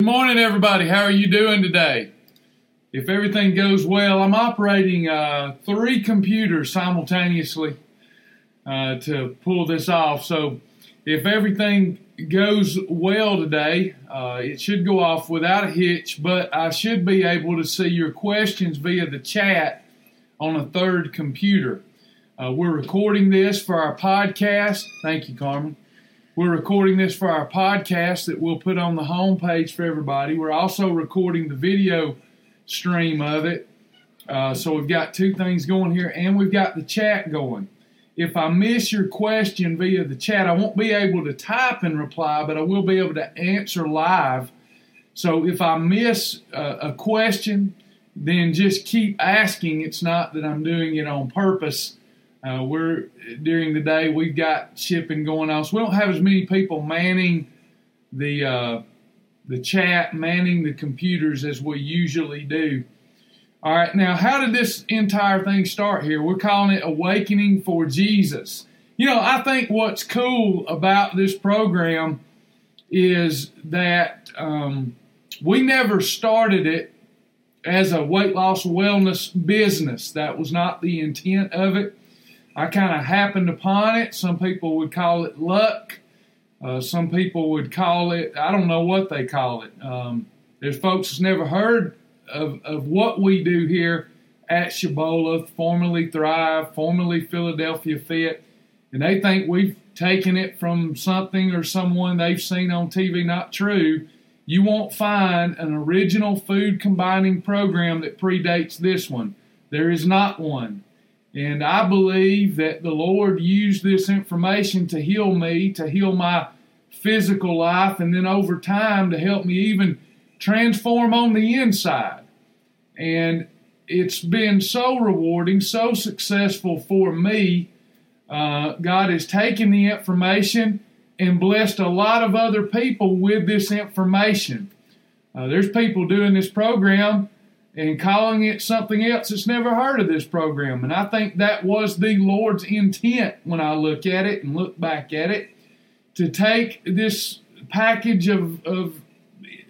Good morning, everybody. How are you doing today? If everything goes well, I'm operating uh, three computers simultaneously uh, to pull this off. So, if everything goes well today, uh, it should go off without a hitch, but I should be able to see your questions via the chat on a third computer. Uh, we're recording this for our podcast. Thank you, Carmen. We're recording this for our podcast that we'll put on the homepage for everybody. We're also recording the video stream of it. Uh, so we've got two things going here, and we've got the chat going. If I miss your question via the chat, I won't be able to type and reply, but I will be able to answer live. So if I miss uh, a question, then just keep asking. It's not that I'm doing it on purpose. Uh, we're during the day we've got shipping going on, so we don't have as many people manning the uh, the chat, manning the computers as we usually do. All right, now how did this entire thing start here? We're calling it Awakening for Jesus. You know, I think what's cool about this program is that um, we never started it as a weight loss wellness business. That was not the intent of it. I kind of happened upon it. Some people would call it luck. Uh, some people would call it, I don't know what they call it. Um, there's folks that's never heard of, of what we do here at Shibboleth, formerly Thrive, formerly Philadelphia Fit, and they think we've taken it from something or someone they've seen on TV. Not true. You won't find an original food combining program that predates this one. There is not one. And I believe that the Lord used this information to heal me, to heal my physical life, and then over time to help me even transform on the inside. And it's been so rewarding, so successful for me. Uh, God has taken the information and blessed a lot of other people with this information. Uh, there's people doing this program and calling it something else that's never heard of this program. And I think that was the Lord's intent when I look at it and look back at it to take this package of, of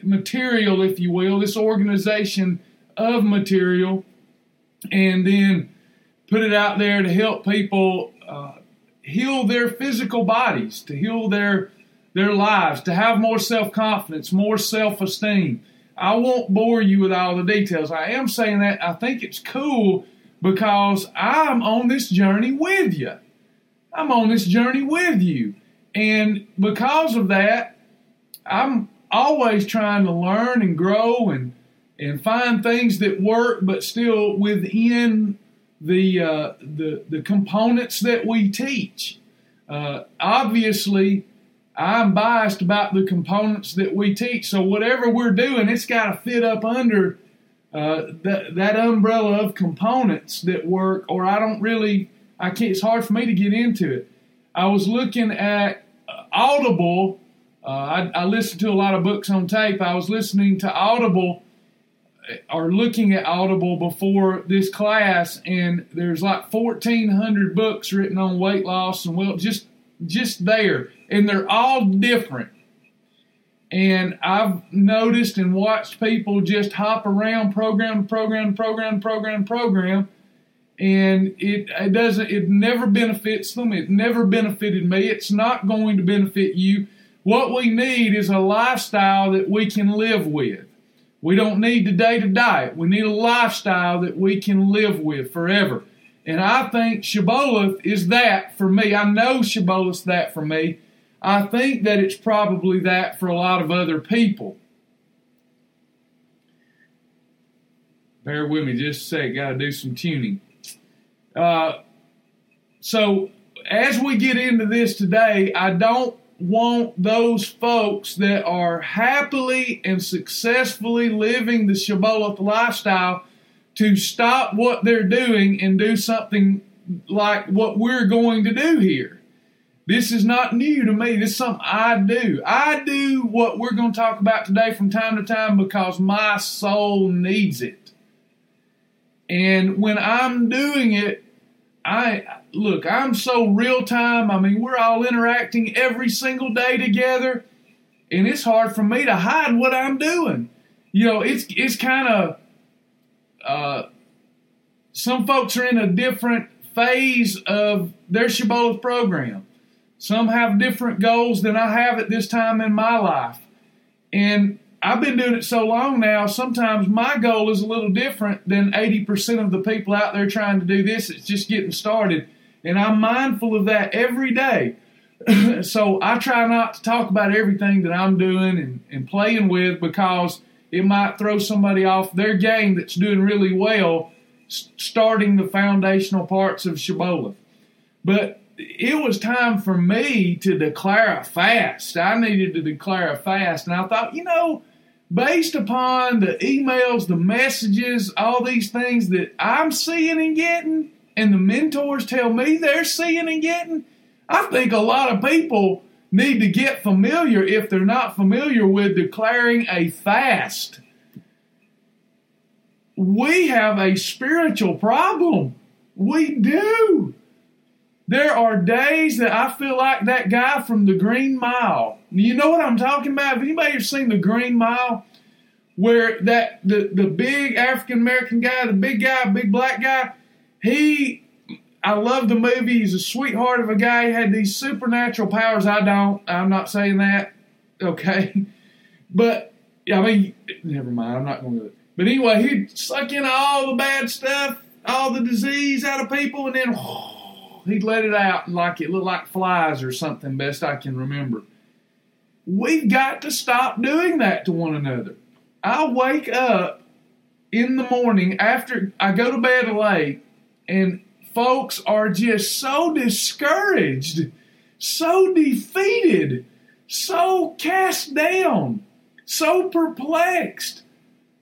material, if you will, this organization of material, and then put it out there to help people uh, heal their physical bodies, to heal their their lives, to have more self confidence, more self esteem. I won't bore you with all the details. I am saying that I think it's cool because I'm on this journey with you. I'm on this journey with you. And because of that, I'm always trying to learn and grow and and find things that work, but still within the uh, the the components that we teach. Uh, obviously, I'm biased about the components that we teach. So whatever we're doing, it's got to fit up under uh, that that umbrella of components that work. Or I don't really, I can't. It's hard for me to get into it. I was looking at uh, Audible. Uh, I, I listened to a lot of books on tape. I was listening to Audible uh, or looking at Audible before this class, and there's like 1,400 books written on weight loss and well, just just there, and they're all different. And I've noticed and watched people just hop around program, program, program, program, program, and it, it doesn't. It never benefits them. It never benefited me. It's not going to benefit you. What we need is a lifestyle that we can live with. We don't need the day to diet. We need a lifestyle that we can live with forever. And I think Shibboleth is that for me. I know Shibboleth's that for me. I think that it's probably that for a lot of other people. Bear with me just a sec. Got to do some tuning. Uh, so as we get into this today, I don't want those folks that are happily and successfully living the Shibboleth lifestyle to stop what they're doing and do something like what we're going to do here. This is not new to me. This is something I do. I do what we're going to talk about today from time to time because my soul needs it. And when I'm doing it, I look, I'm so real time. I mean, we're all interacting every single day together, and it's hard for me to hide what I'm doing. You know, it's it's kind of uh, some folks are in a different phase of their Shibboleth program. Some have different goals than I have at this time in my life. And I've been doing it so long now, sometimes my goal is a little different than 80% of the people out there trying to do this. It's just getting started. And I'm mindful of that every day. so I try not to talk about everything that I'm doing and, and playing with because it might throw somebody off their game that's doing really well, starting the foundational parts of Shibboleth. But it was time for me to declare a fast. I needed to declare a fast. And I thought, you know, based upon the emails, the messages, all these things that I'm seeing and getting, and the mentors tell me they're seeing and getting, I think a lot of people need to get familiar if they're not familiar with declaring a fast. We have a spiritual problem. We do. There are days that I feel like that guy from the Green Mile. You know what I'm talking about? Have anybody ever seen the Green Mile? Where that the, the big African American guy, the big guy, big black guy, he I love the movie. He's a sweetheart of a guy. He had these supernatural powers. I don't. I'm not saying that. Okay. But I mean, never mind. I'm not going to do it. But anyway, he'd suck in all the bad stuff, all the disease out of people, and then he'd let it out like it looked like flies or something, best I can remember. We've got to stop doing that to one another. I wake up in the morning after I go to bed late, and folks are just so discouraged, so defeated, so cast down, so perplexed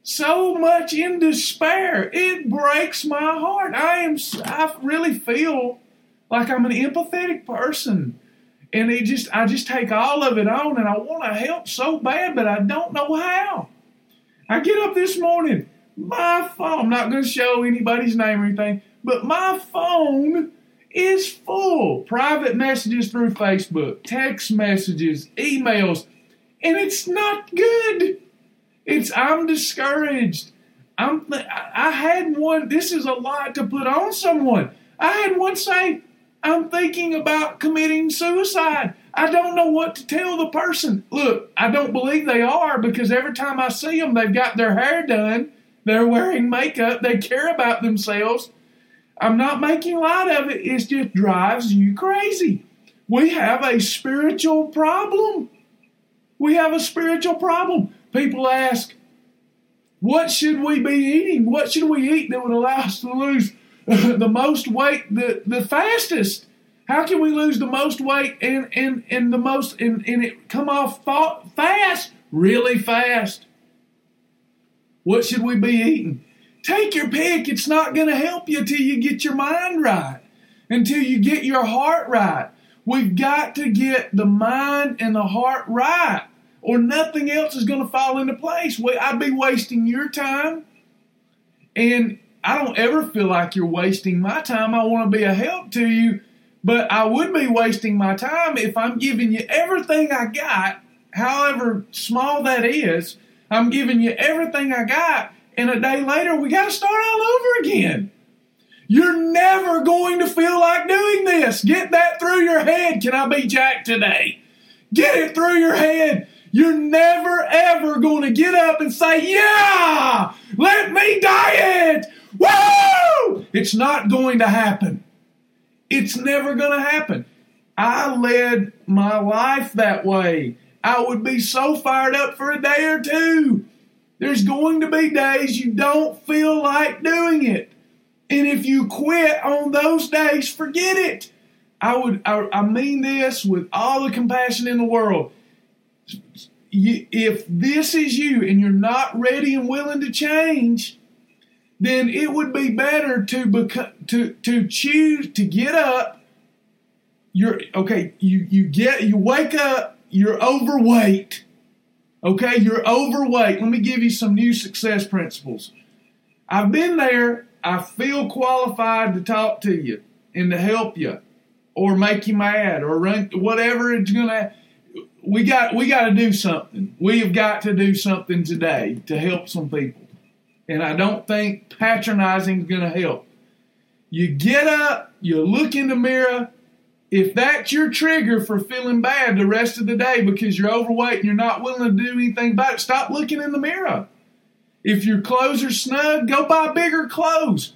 so much in despair. It breaks my heart. I am I really feel like I'm an empathetic person. And it just I just take all of it on and I want to help so bad, but I don't know how. I get up this morning, my phone, I'm not gonna show anybody's name or anything, but my phone is full. Private messages through Facebook, text messages, emails, and it's not good. It's I'm discouraged. I'm I had one this is a lot to put on someone. I had one say, I'm thinking about committing suicide. I don't know what to tell the person. Look, I don't believe they are because every time I see them, they've got their hair done, they're wearing makeup, they care about themselves. I'm not making light of it, it just drives you crazy. We have a spiritual problem. We have a spiritual problem. People ask, what should we be eating? What should we eat that would allow us to lose the most weight the, the fastest. How can we lose the most weight and, and, and the most and, and it come off fast, really fast? What should we be eating? Take your pick. It's not going to help you till you get your mind right, until you get your heart right. We've got to get the mind and the heart right, or nothing else is going to fall into place. I'd be wasting your time. And I don't ever feel like you're wasting my time. I want to be a help to you, but I would be wasting my time if I'm giving you everything I got, however small that is. I'm giving you everything I got, and a day later we got to start all over again. You're never going to feel like doing this. Get that through your head. Can I be Jack today? Get it through your head. You're never ever going to get up and say, Yeah, let me diet. Woo! It's not going to happen. It's never going to happen. I led my life that way. I would be so fired up for a day or two. There's going to be days you don't feel like doing it. And if you quit on those days, forget it. I would I, I mean this with all the compassion in the world. You, if this is you and you're not ready and willing to change, then it would be better to beco- to to choose to get up. You're okay. You you get you wake up. You're overweight. Okay, you're overweight. Let me give you some new success principles. I've been there. I feel qualified to talk to you and to help you or make you mad or run whatever it's gonna we got we got to do something. We have got to do something today to help some people. And I don't think patronizing is going to help. You get up, you look in the mirror. If that's your trigger for feeling bad the rest of the day because you're overweight and you're not willing to do anything about it, stop looking in the mirror. If your clothes are snug, go buy bigger clothes.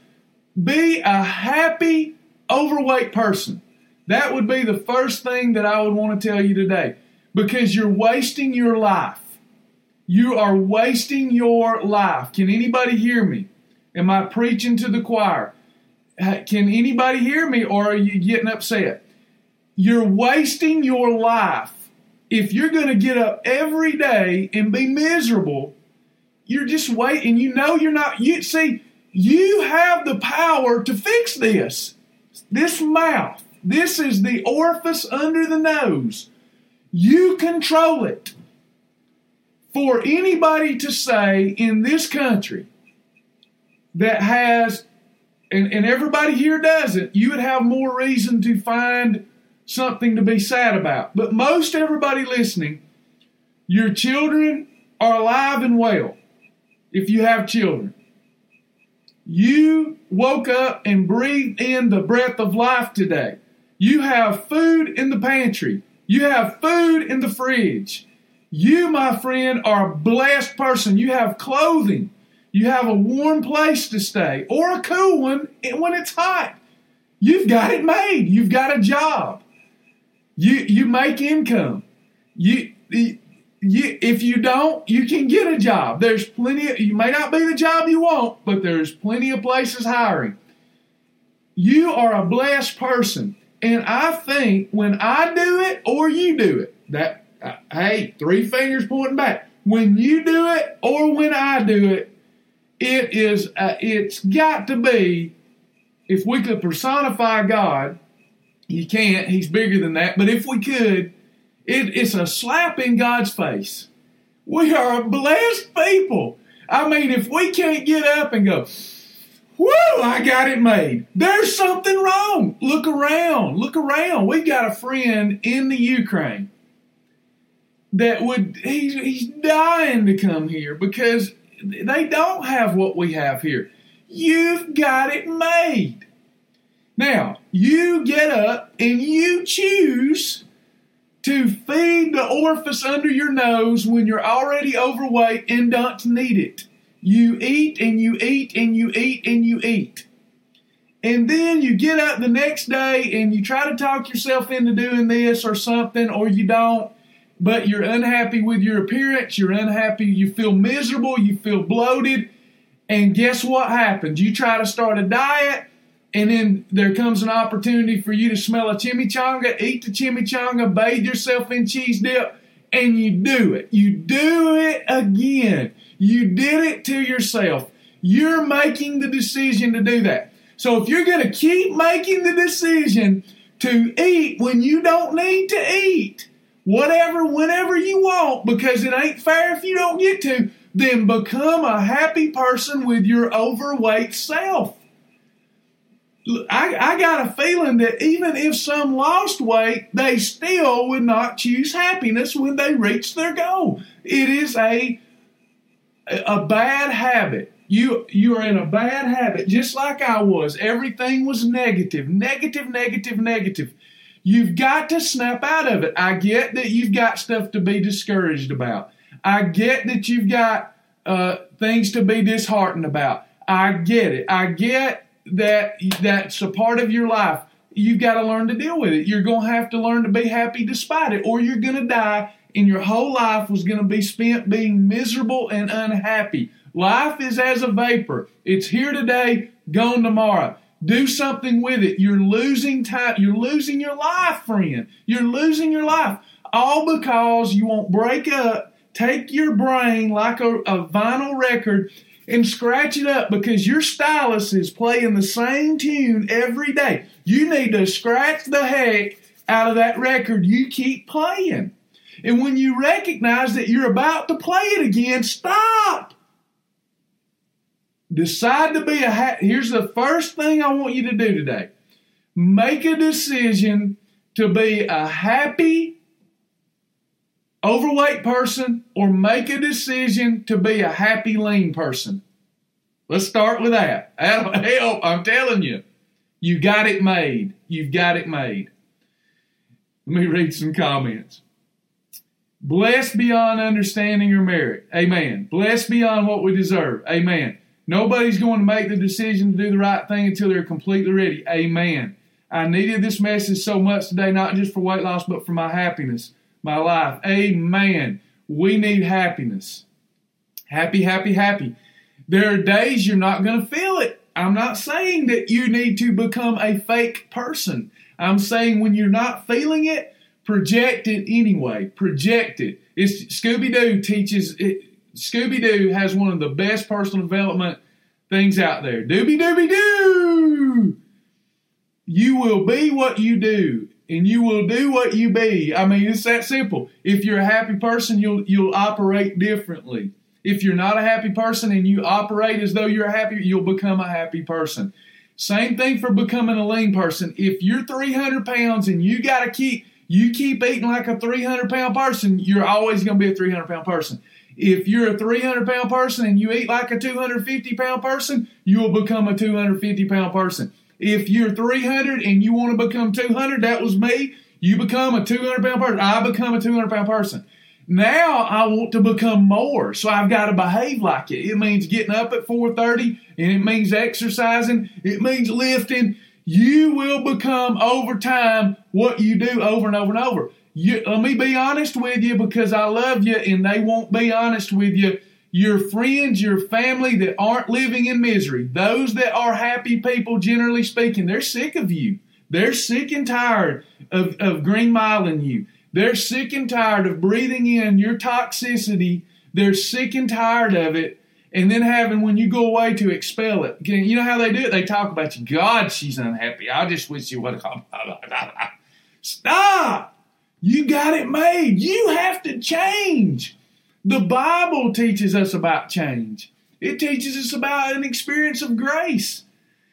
Be a happy, overweight person. That would be the first thing that I would want to tell you today because you're wasting your life. You are wasting your life. Can anybody hear me? Am I preaching to the choir? Uh, can anybody hear me or are you getting upset? You're wasting your life. If you're going to get up every day and be miserable, you're just waiting. You know you're not. You see, you have the power to fix this. This mouth. This is the orifice under the nose. You control it. For anybody to say in this country that has, and, and everybody here does it, you would have more reason to find something to be sad about. But most everybody listening, your children are alive and well if you have children. You woke up and breathed in the breath of life today. You have food in the pantry. You have food in the fridge. You, my friend, are a blessed person. You have clothing. You have a warm place to stay or a cool one when it's hot. You've got it made. You've got a job. You you make income. You, you if you don't, you can get a job. There's plenty. Of, you may not be the job you want, but there's plenty of places hiring. You are a blessed person. And I think when I do it or you do it, that, uh, hey, three fingers pointing back. When you do it or when I do it, it is, uh, it's got to be, if we could personify God, you can't, He's bigger than that, but if we could, it, it's a slap in God's face. We are a blessed people. I mean, if we can't get up and go, Woo, I got it made. There's something wrong. Look around. Look around. We've got a friend in the Ukraine that would, he's, he's dying to come here because they don't have what we have here. You've got it made. Now, you get up and you choose to feed the orifice under your nose when you're already overweight and don't need it. You eat and you eat and you eat and you eat. And then you get up the next day and you try to talk yourself into doing this or something, or you don't, but you're unhappy with your appearance, you're unhappy, you feel miserable, you feel bloated. And guess what happens? You try to start a diet, and then there comes an opportunity for you to smell a chimichanga, eat the chimichanga, bathe yourself in cheese dip, and you do it. You do it again. You did it to yourself. You're making the decision to do that. So if you're going to keep making the decision to eat when you don't need to eat, whatever, whenever you want, because it ain't fair if you don't get to, then become a happy person with your overweight self. I, I got a feeling that even if some lost weight, they still would not choose happiness when they reach their goal. It is a a bad habit. You you are in a bad habit, just like I was. Everything was negative, negative, negative, negative. You've got to snap out of it. I get that you've got stuff to be discouraged about. I get that you've got uh, things to be disheartened about. I get it. I get that that's a part of your life. You've got to learn to deal with it. You're going to have to learn to be happy despite it, or you're going to die and your whole life was going to be spent being miserable and unhappy. Life is as a vapor. It's here today, gone tomorrow. Do something with it. You're losing time. You're losing your life, friend. You're losing your life. All because you won't break up, take your brain like a, a vinyl record and scratch it up because your stylus is playing the same tune every day. You need to scratch the heck out of that record you keep playing. And when you recognize that you're about to play it again, stop. Decide to be a ha- here's the first thing I want you to do today. Make a decision to be a happy overweight person or make a decision to be a happy lean person. Let's start with that. Help. I'm telling you. You got it made. You've got it made. Let me read some comments. Blessed beyond understanding or merit. Amen. Blessed beyond what we deserve. Amen. Nobody's going to make the decision to do the right thing until they're completely ready. Amen. I needed this message so much today, not just for weight loss, but for my happiness, my life. Amen. We need happiness. Happy, happy, happy. There are days you're not going to feel it. I'm not saying that you need to become a fake person. I'm saying when you're not feeling it, project it anyway. Project it. It's Scooby Doo teaches. Scooby Doo has one of the best personal development things out there. Dooby Dooby Doo! You will be what you do, and you will do what you be. I mean, it's that simple. If you're a happy person, you'll you'll operate differently. If you're not a happy person and you operate as though you're happy, you'll become a happy person. Same thing for becoming a lean person. If you're 300 pounds and you got to keep you keep eating like a 300 pound person, you're always going to be a 300 pound person. If you're a 300 pound person and you eat like a 250 pound person, you'll become a 250 pound person. If you're 300 and you want to become 200, that was me. You become a 200 pound person. I become a 200 pound person. Now I want to become more, so I've got to behave like it. It means getting up at 4:30, and it means exercising. It means lifting. You will become over time what you do over and over and over. You, let me be honest with you because I love you, and they won't be honest with you. Your friends, your family that aren't living in misery, those that are happy people, generally speaking, they're sick of you. They're sick and tired of, of green miling you. They're sick and tired of breathing in your toxicity. They're sick and tired of it. And then having, when you go away, to expel it. You know how they do it? They talk about you. God, she's unhappy. I just wish you would have. Stop! You got it made. You have to change. The Bible teaches us about change. It teaches us about an experience of grace.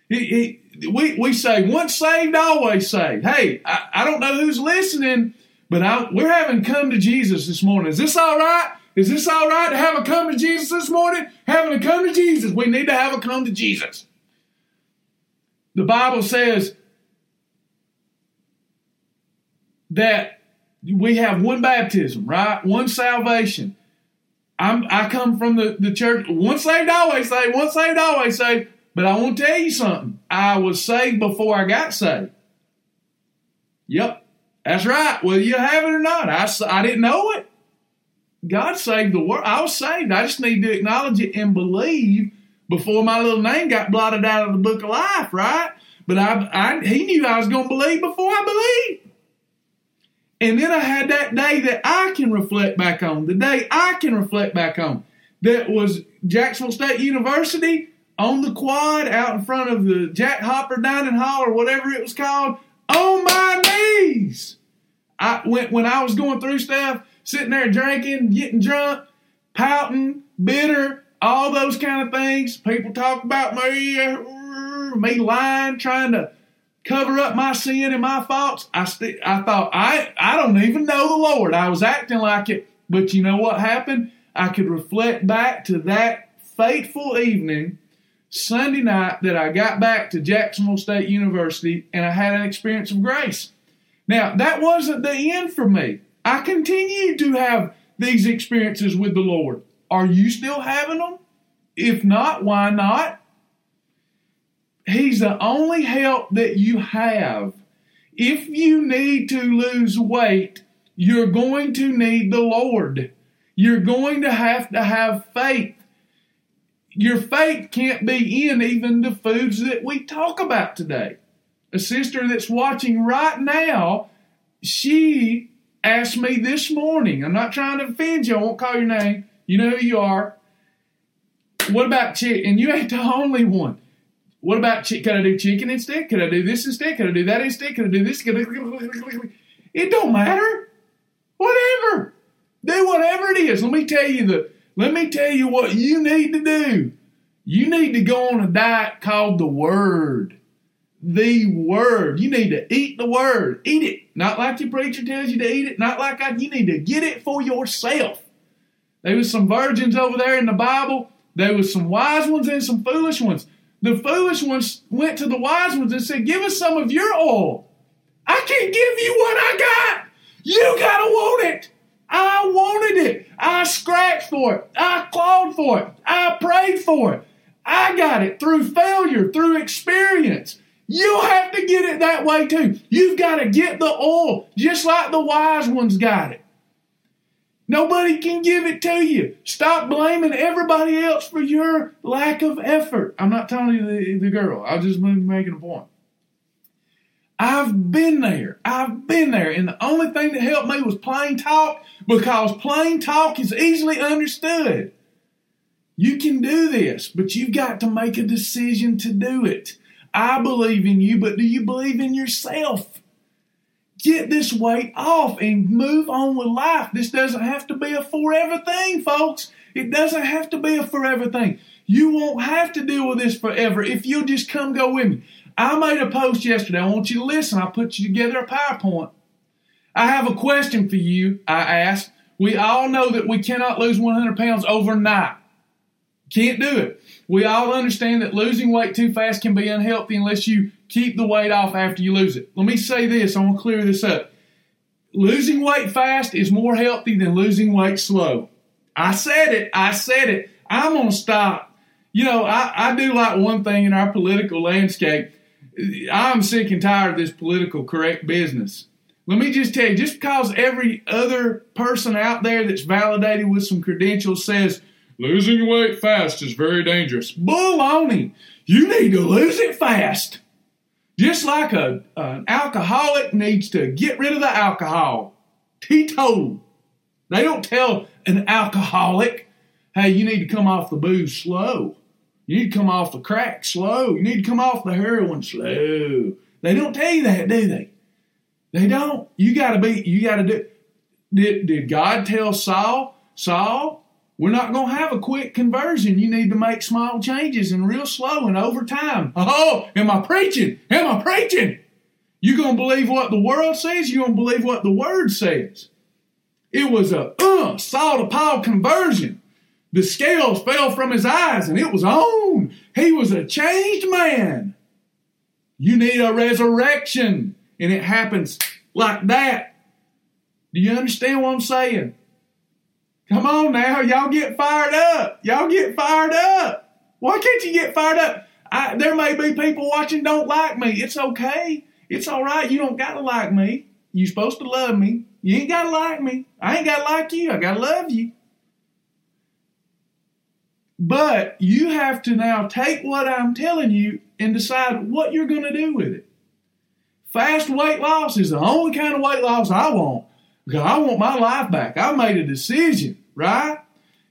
It, it, we, we say, once saved, always saved. Hey, I, I don't know who's listening, but I, we're having come to Jesus this morning. Is this all right? Is this all right to have a come to Jesus this morning? Having a come to Jesus. We need to have a come to Jesus. The Bible says that we have one baptism, right? One salvation. I'm, I come from the, the church. Once saved, always saved. Once saved, always saved. But I want to tell you something. I was saved before I got saved. Yep. That's right. Whether you have it or not, I, I didn't know it. God saved the world. I was saved. I just need to acknowledge it and believe before my little name got blotted out of the book of life, right? But I, I he knew I was going to believe before I believed. And then I had that day that I can reflect back on, the day I can reflect back on. That was Jacksonville State University on the quad out in front of the Jack Hopper Dining Hall or whatever it was called on my knees. I went when I was going through stuff, sitting there drinking, getting drunk, pouting, bitter, all those kind of things. People talk about me, uh, me lying, trying to cover up my sin and my faults. I st- I thought I I don't even know the Lord. I was acting like it, but you know what happened? I could reflect back to that fateful evening Sunday night that I got back to Jacksonville State University and I had an experience of grace. Now, that wasn't the end for me. I continue to have these experiences with the Lord. Are you still having them? If not, why not? He's the only help that you have. If you need to lose weight, you're going to need the Lord. You're going to have to have faith your faith can't be in even the foods that we talk about today. A sister that's watching right now, she asked me this morning, I'm not trying to offend you, I won't call your name, you know who you are. What about chicken? And you ain't the only one. What about chicken? Can I do chicken instead? Can I do this instead? Can I do that instead? Can I do this? It don't matter. Whatever. Do whatever it is. Let me tell you the. Let me tell you what you need to do. You need to go on a diet called the Word. The Word. You need to eat the Word. Eat it. Not like your preacher tells you to eat it. Not like I. You need to get it for yourself. There was some virgins over there in the Bible. There was some wise ones and some foolish ones. The foolish ones went to the wise ones and said, Give us some of your oil. I can't give you what I got. You gotta want it. I wanted it. I scratched for it. I clawed for it. I prayed for it. I got it through failure, through experience. You'll have to get it that way too. You've got to get the oil just like the wise ones got it. Nobody can give it to you. Stop blaming everybody else for your lack of effort. I'm not telling you the, the girl. I am just making a point. I've been there. I've been there. And the only thing that helped me was plain talk because plain talk is easily understood. You can do this, but you've got to make a decision to do it. I believe in you, but do you believe in yourself? Get this weight off and move on with life. This doesn't have to be a forever thing, folks. It doesn't have to be a forever thing. You won't have to deal with this forever if you'll just come go with me. I made a post yesterday. I want you to listen. I put you together a PowerPoint. I have a question for you. I asked. We all know that we cannot lose 100 pounds overnight. Can't do it. We all understand that losing weight too fast can be unhealthy unless you keep the weight off after you lose it. Let me say this. I want to clear this up. Losing weight fast is more healthy than losing weight slow. I said it. I said it. I'm going to stop. You know, I, I do like one thing in our political landscape. I'm sick and tired of this political correct business. Let me just tell you, just because every other person out there that's validated with some credentials says losing weight fast is very dangerous, baloney. You need to lose it fast. Just like a, an alcoholic needs to get rid of the alcohol. Teetotal. They don't tell an alcoholic, hey, you need to come off the booze slow. You need to come off the crack slow. You need to come off the heroin slow. They don't tell you that, do they? They don't. You got to be, you got to do. Did, did God tell Saul, Saul, we're not going to have a quick conversion. You need to make small changes and real slow and over time. Oh, am I preaching? Am I preaching? You're going to believe what the world says? You're going to believe what the word says? It was a uh, Saul to Paul conversion. The scales fell from his eyes and it was on. He was a changed man. You need a resurrection. And it happens like that. Do you understand what I'm saying? Come on now, y'all get fired up. Y'all get fired up. Why can't you get fired up? I, there may be people watching don't like me. It's okay. It's all right. You don't got to like me. You're supposed to love me. You ain't got to like me. I ain't got to like you. I got to love you. But you have to now take what I'm telling you and decide what you're going to do with it. Fast weight loss is the only kind of weight loss I want because I want my life back. I made a decision, right?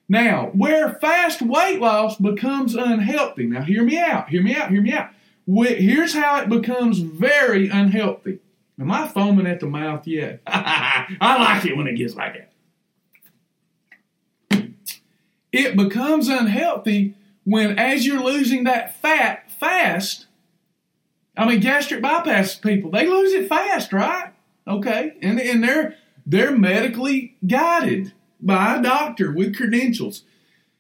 Now, where fast weight loss becomes unhealthy, now hear me out, hear me out, hear me out. Here's how it becomes very unhealthy. Am I foaming at the mouth yet? I like it when it gets like that. it becomes unhealthy when, as you're losing that fat fast, I mean, gastric bypass people, they lose it fast, right? Okay. And, and they're, they're medically guided by a doctor with credentials.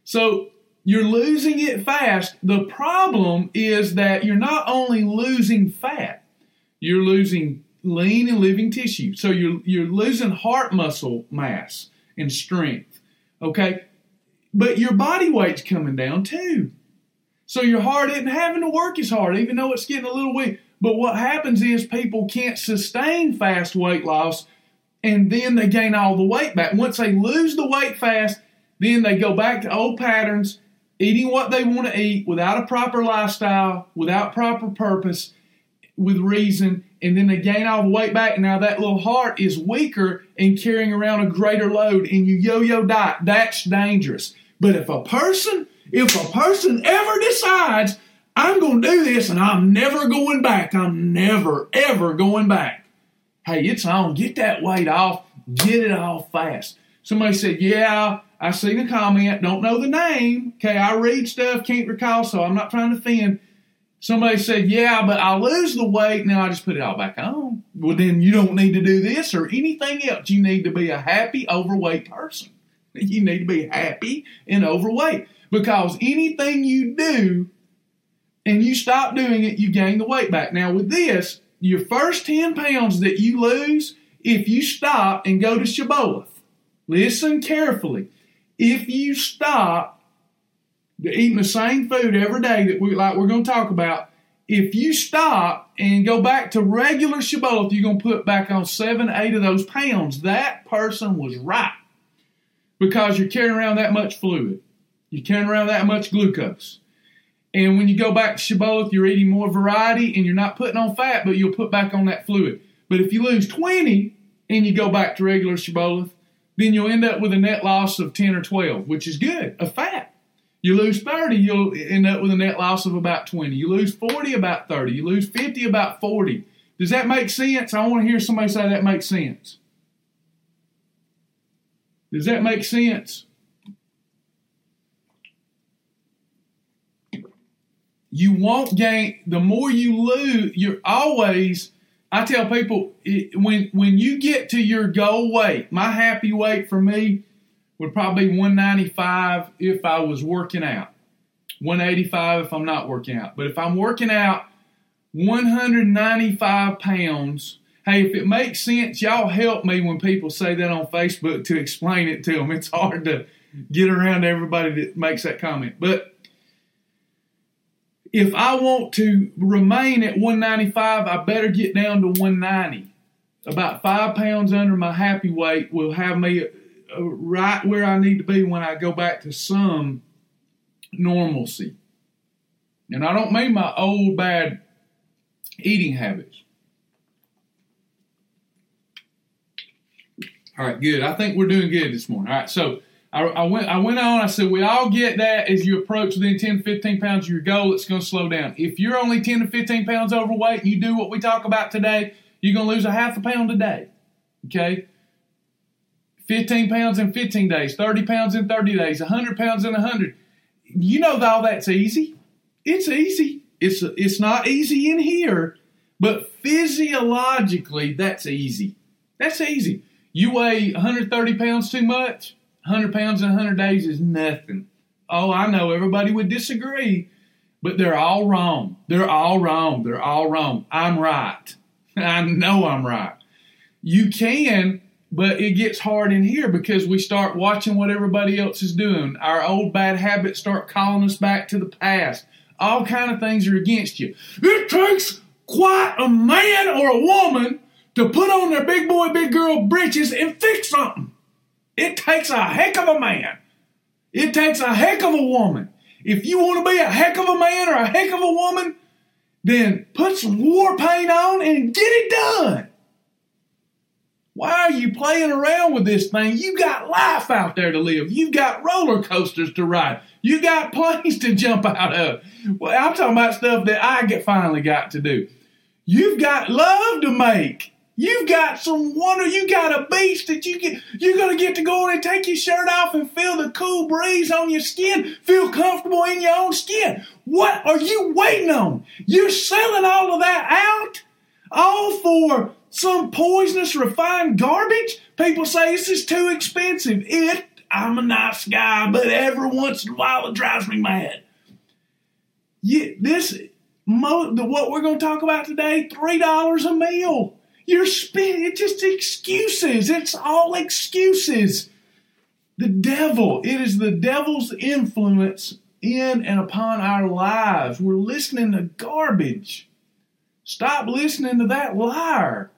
So you're losing it fast. The problem is that you're not only losing fat, you're losing lean and living tissue. So you're, you're losing heart muscle mass and strength. Okay. But your body weight's coming down too. So your heart isn't having to work as hard, even though it's getting a little weak. But what happens is people can't sustain fast weight loss and then they gain all the weight back. Once they lose the weight fast, then they go back to old patterns eating what they want to eat without a proper lifestyle, without proper purpose, with reason, and then they gain all the weight back. Now that little heart is weaker and carrying around a greater load, and you yo-yo diet. That's dangerous. But if a person, if a person ever decides, I'm going to do this and I'm never going back, I'm never, ever going back. Hey, it's on. Get that weight off. Get it off fast. Somebody said, Yeah, I seen a comment. Don't know the name. Okay, I read stuff, can't recall, so I'm not trying to offend. Somebody said, Yeah, but I lose the weight. Now I just put it all back on. Well, then you don't need to do this or anything else. You need to be a happy, overweight person. You need to be happy and overweight because anything you do and you stop doing it, you gain the weight back. Now, with this, your first 10 pounds that you lose, if you stop and go to Shibboleth, listen carefully. If you stop eating the same food every day that we like we're going to talk about, if you stop and go back to regular Shibboleth, you're going to put back on seven, eight of those pounds. That person was right because you're carrying around that much fluid. You're carrying around that much glucose. And when you go back to Shibboleth, you're eating more variety and you're not putting on fat, but you'll put back on that fluid. But if you lose 20 and you go back to regular Shibboleth, then you'll end up with a net loss of 10 or 12, which is good, a fat. You lose 30, you'll end up with a net loss of about 20. You lose 40, about 30. You lose 50, about 40. Does that make sense? I want to hear somebody say that makes sense. Does that make sense? You won't gain, the more you lose, you're always, I tell people, when, when you get to your goal weight, my happy weight for me would probably be 195 if I was working out, 185 if I'm not working out. But if I'm working out 195 pounds, hey, if it makes sense, y'all help me when people say that on Facebook to explain it to them. It's hard to get around everybody that makes that comment. But if I want to remain at 195, I better get down to 190. About five pounds under my happy weight will have me uh, right where I need to be when I go back to some normalcy. And I don't mean my old bad eating habits. All right, good. I think we're doing good this morning. All right, so I, I, went I went on. I said we all get that as you approach within 10 15 pounds of your goal, it's going to slow down. If you're only 10 to 15 pounds overweight you do what we talk about today, you're going to lose a half a pound a day. Okay? 15 pounds in 15 days, 30 pounds in 30 days, 100 pounds in 100. You know all that's easy. It's easy. It's it's not easy in here, but physiologically that's easy. That's easy. You weigh 130 pounds too much, 100 pounds in 100 days is nothing. Oh, I know everybody would disagree, but they're all wrong. They're all wrong. They're all wrong. I'm right. I know I'm right. You can, but it gets hard in here because we start watching what everybody else is doing. Our old bad habits start calling us back to the past. All kind of things are against you. It takes quite a man or a woman to put on their big boy, big girl britches and fix something. It takes a heck of a man. It takes a heck of a woman. If you want to be a heck of a man or a heck of a woman, then put some war paint on and get it done. Why are you playing around with this thing? You got life out there to live. You've got roller coasters to ride. You got planes to jump out of. Well, I'm talking about stuff that I get finally got to do. You've got love to make. You've got some wonder. You got a beast that you get. You're gonna get to go in and take your shirt off and feel the cool breeze on your skin. Feel comfortable in your own skin. What are you waiting on? You're selling all of that out, all for some poisonous refined garbage. People say this is too expensive. It. I'm a nice guy, but every once in a while it drives me mad. Yeah, this. Mo, the, what we're going to talk about today, three dollars a meal. You're spinning. it's just excuses. It's all excuses. The devil, it is the devil's influence in and upon our lives. We're listening to garbage. Stop listening to that liar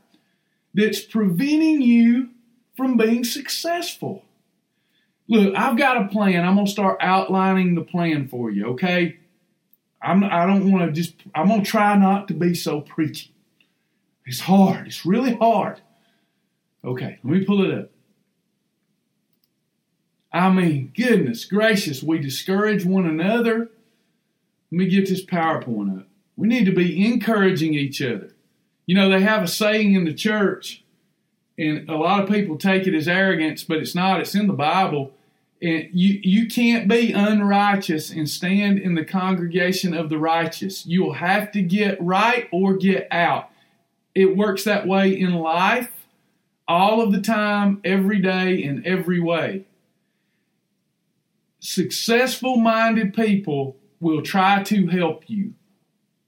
that's preventing you from being successful. Look, I've got a plan. I'm gonna start outlining the plan for you. Okay. I'm. I don't want to just. I'm gonna try not to be so preachy. It's hard. It's really hard. Okay, let me pull it up. I mean, goodness gracious, we discourage one another. Let me get this PowerPoint up. We need to be encouraging each other. You know, they have a saying in the church, and a lot of people take it as arrogance, but it's not. It's in the Bible. And you, you can't be unrighteous and stand in the congregation of the righteous. You will have to get right or get out. It works that way in life all of the time, every day, in every way. Successful minded people will try to help you.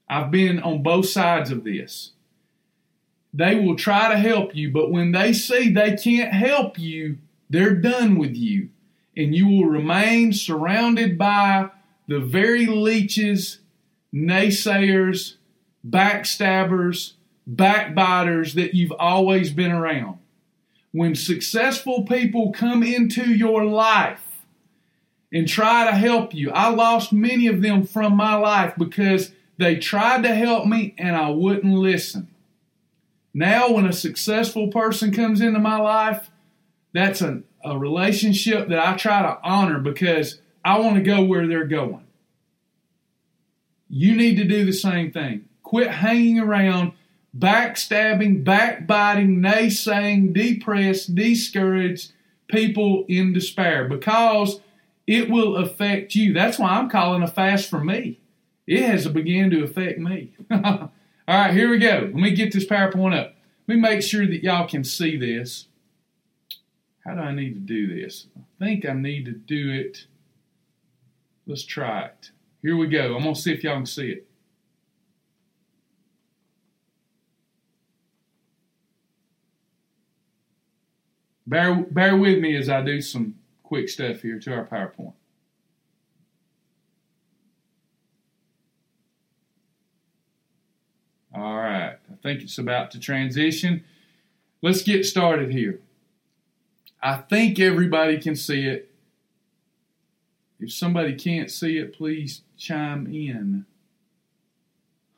I've been on both sides of this. They will try to help you, but when they see they can't help you, they're done with you. And you will remain surrounded by the very leeches, naysayers, backstabbers, backbiters that you've always been around. When successful people come into your life, and try to help you. I lost many of them from my life because they tried to help me and I wouldn't listen. Now, when a successful person comes into my life, that's a, a relationship that I try to honor because I want to go where they're going. You need to do the same thing. Quit hanging around, backstabbing, backbiting, naysaying, depressed, discouraged people in despair because it will affect you. That's why I'm calling a fast for me. It has begun to affect me. All right, here we go. Let me get this PowerPoint up. Let me make sure that y'all can see this. How do I need to do this? I think I need to do it. Let's try it. Here we go. I'm going to see if y'all can see it. Bear, bear with me as I do some quick stuff here to our PowerPoint. All right, I think it's about to transition. Let's get started here. I think everybody can see it. If somebody can't see it, please chime in.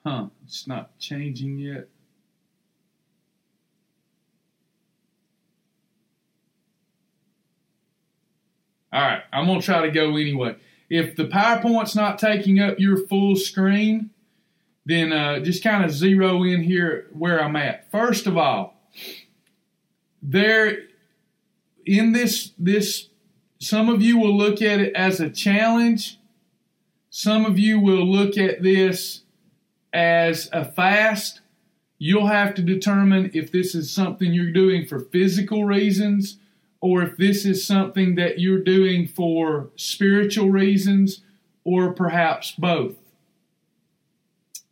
Huh, it's not changing yet. All right, I'm to try to go anyway. If the PowerPoint's not taking up your full screen, then uh, just kind of zero in here where I'm at. First of all, there in this this some of you will look at it as a challenge. Some of you will look at this as a fast. You'll have to determine if this is something you're doing for physical reasons or if this is something that you're doing for spiritual reasons or perhaps both.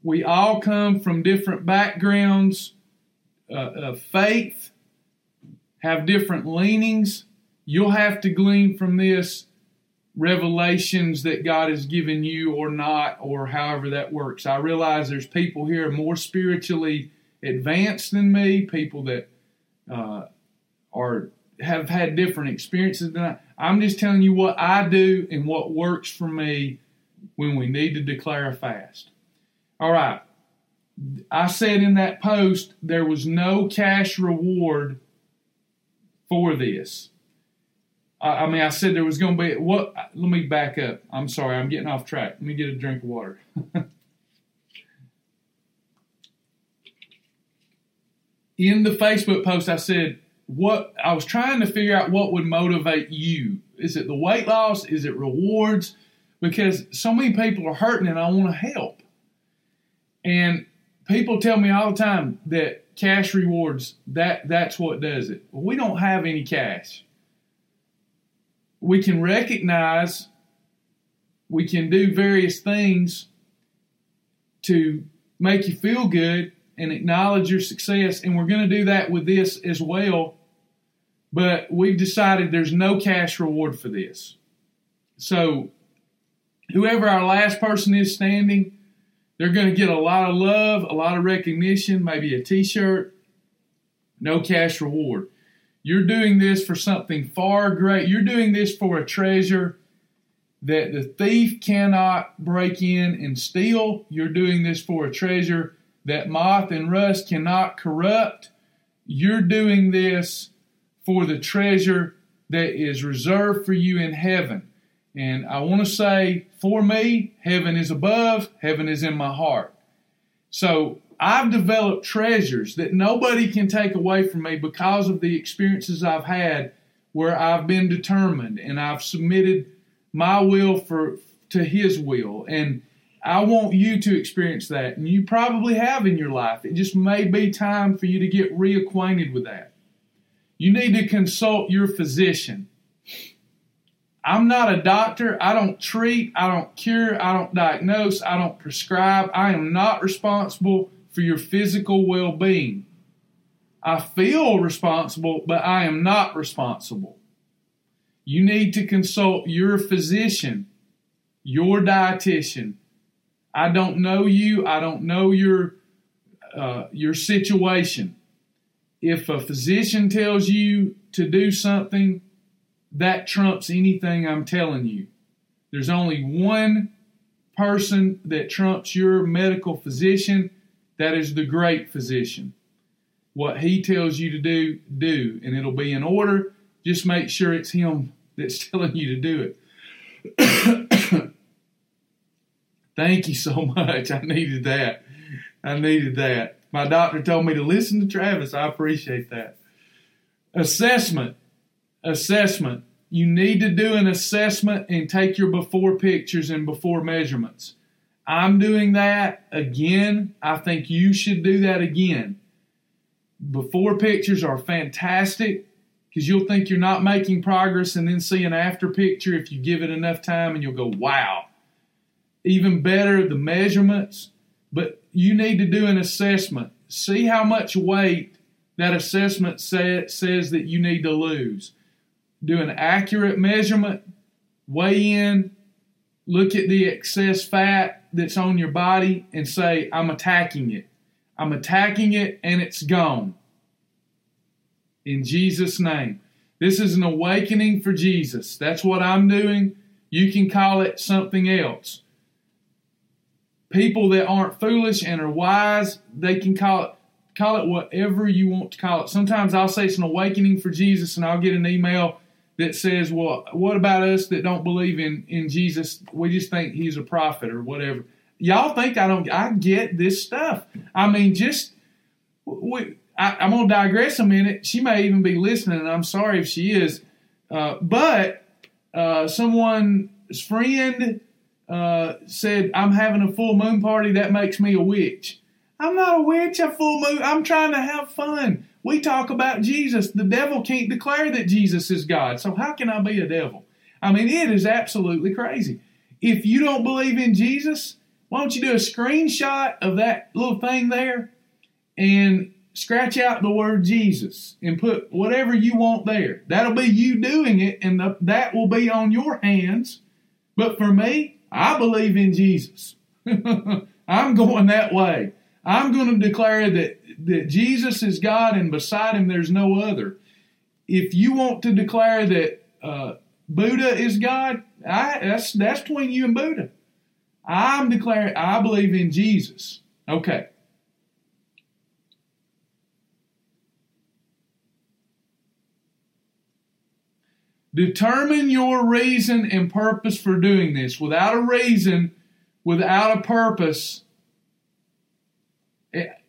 We all come from different backgrounds uh, of faith, have different leanings. You'll have to glean from this revelations that God has given you or not, or however that works. I realize there's people here more spiritually advanced than me, people that uh, are have had different experiences than I. I'm just telling you what I do and what works for me when we need to declare a fast. All right. I said in that post there was no cash reward for this. I, mean, I said there was going to be what? Let me back up. I'm sorry, I'm getting off track. Let me get a drink of water. in the Facebook post, I said what I was trying to figure out what would motivate you. Is it the weight loss? Is it rewards? Because so many people are hurting and I want to help. And people tell me all the time that cash rewards that that's what does it. We don't have any cash. We can recognize we can do various things to make you feel good and acknowledge your success. And we're going to do that with this as well. But we've decided there's no cash reward for this. So, whoever our last person is standing, they're going to get a lot of love, a lot of recognition, maybe a t shirt, no cash reward. You're doing this for something far great. You're doing this for a treasure that the thief cannot break in and steal. You're doing this for a treasure that moth and rust cannot corrupt. You're doing this for the treasure that is reserved for you in heaven. And I want to say, for me, heaven is above, heaven is in my heart. So I've developed treasures that nobody can take away from me because of the experiences I've had where I've been determined and I've submitted my will for to his will and I want you to experience that and you probably have in your life. It just may be time for you to get reacquainted with that. You need to consult your physician. I'm not a doctor. I don't treat, I don't cure, I don't diagnose, I don't prescribe. I am not responsible for your physical well being. I feel responsible, but I am not responsible. You need to consult your physician, your dietitian. I don't know you. I don't know your uh, your situation. If a physician tells you to do something, that trumps anything I'm telling you. There's only one person that trumps your medical physician. That is the great physician. What he tells you to do, do, and it'll be in order. Just make sure it's him that's telling you to do it. Thank you so much. I needed that. I needed that. My doctor told me to listen to Travis. I appreciate that. Assessment. Assessment. You need to do an assessment and take your before pictures and before measurements. I'm doing that again. I think you should do that again. Before pictures are fantastic because you'll think you're not making progress and then see an after picture if you give it enough time and you'll go, wow. Even better, the measurements, but you need to do an assessment. See how much weight that assessment say, says that you need to lose. Do an accurate measurement, weigh in, look at the excess fat that's on your body, and say, I'm attacking it. I'm attacking it and it's gone in Jesus' name. This is an awakening for Jesus. That's what I'm doing. You can call it something else. People that aren't foolish and are wise, they can call it call it whatever you want to call it. Sometimes I'll say it's an awakening for Jesus and I'll get an email that says, "Well, what about us that don't believe in in Jesus? We just think he's a prophet or whatever." Y'all think I don't I get this stuff. I mean, just we I, am to digress a minute. She may even be listening, and I'm sorry if she is. Uh, but uh, someone's friend uh, said, I'm having a full moon party. That makes me a witch. I'm not a witch, a full moon. I'm trying to have fun. We talk about Jesus. The devil can't declare that Jesus is God. So how can I be a devil? I mean, it is absolutely crazy. If you don't believe in Jesus, why don't you do a screenshot of that little thing there and scratch out the word Jesus and put whatever you want there. That'll be you doing it, and the, that will be on your hands. But for me, I believe in Jesus. I'm going that way. I'm going to declare that, that Jesus is God and beside him there's no other. If you want to declare that uh, Buddha is God, I, that's, that's between you and Buddha. I'm declaring I believe in Jesus. Okay. Determine your reason and purpose for doing this. Without a reason, without a purpose,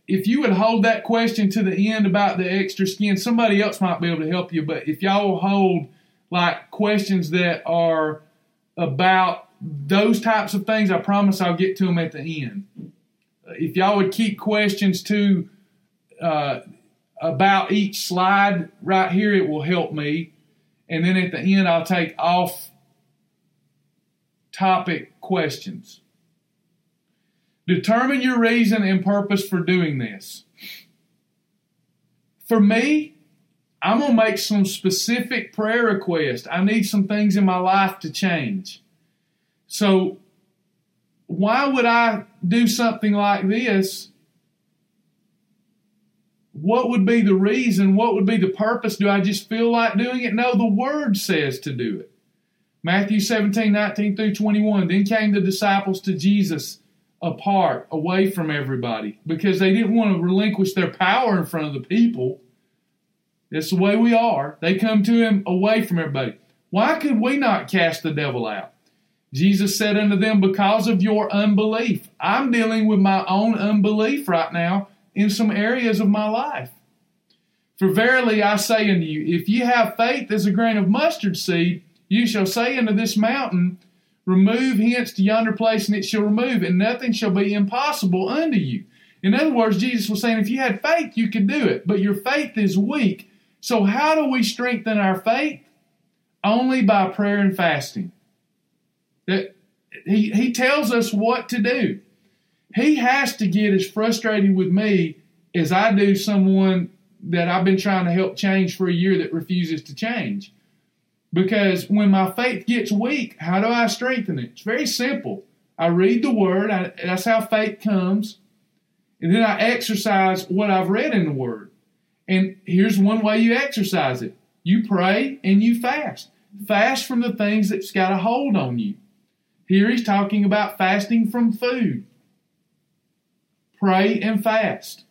if you would hold that question to the end about the extra skin, somebody else might be able to help you. But if y'all hold like questions that are about those types of things, I promise I'll get to them at the end. If y'all would keep questions to uh, about each slide right here, it will help me. And then at the end, I'll take off topic questions. Determine your reason and purpose for doing this. For me, I'm going to make some specific prayer requests. I need some things in my life to change. So, why would I do something like this what would be the reason? What would be the purpose? Do I just feel like doing it? No, the word says to do it. Matthew 17, 19 through 21. Then came the disciples to Jesus apart, away from everybody, because they didn't want to relinquish their power in front of the people. That's the way we are. They come to him away from everybody. Why could we not cast the devil out? Jesus said unto them, Because of your unbelief. I'm dealing with my own unbelief right now in some areas of my life. For verily I say unto you, if you have faith as a grain of mustard seed, you shall say unto this mountain, Remove hence to yonder place, and it shall remove, and nothing shall be impossible unto you. In other words, Jesus was saying, if you had faith, you could do it, but your faith is weak. So, how do we strengthen our faith? Only by prayer and fasting. That he, he tells us what to do. He has to get as frustrated with me as I do someone that I've been trying to help change for a year that refuses to change. Because when my faith gets weak, how do I strengthen it? It's very simple. I read the Word, I, that's how faith comes, and then I exercise what I've read in the Word. And here's one way you exercise it you pray and you fast. Fast from the things that's got a hold on you. Here he's talking about fasting from food. Pray and fast.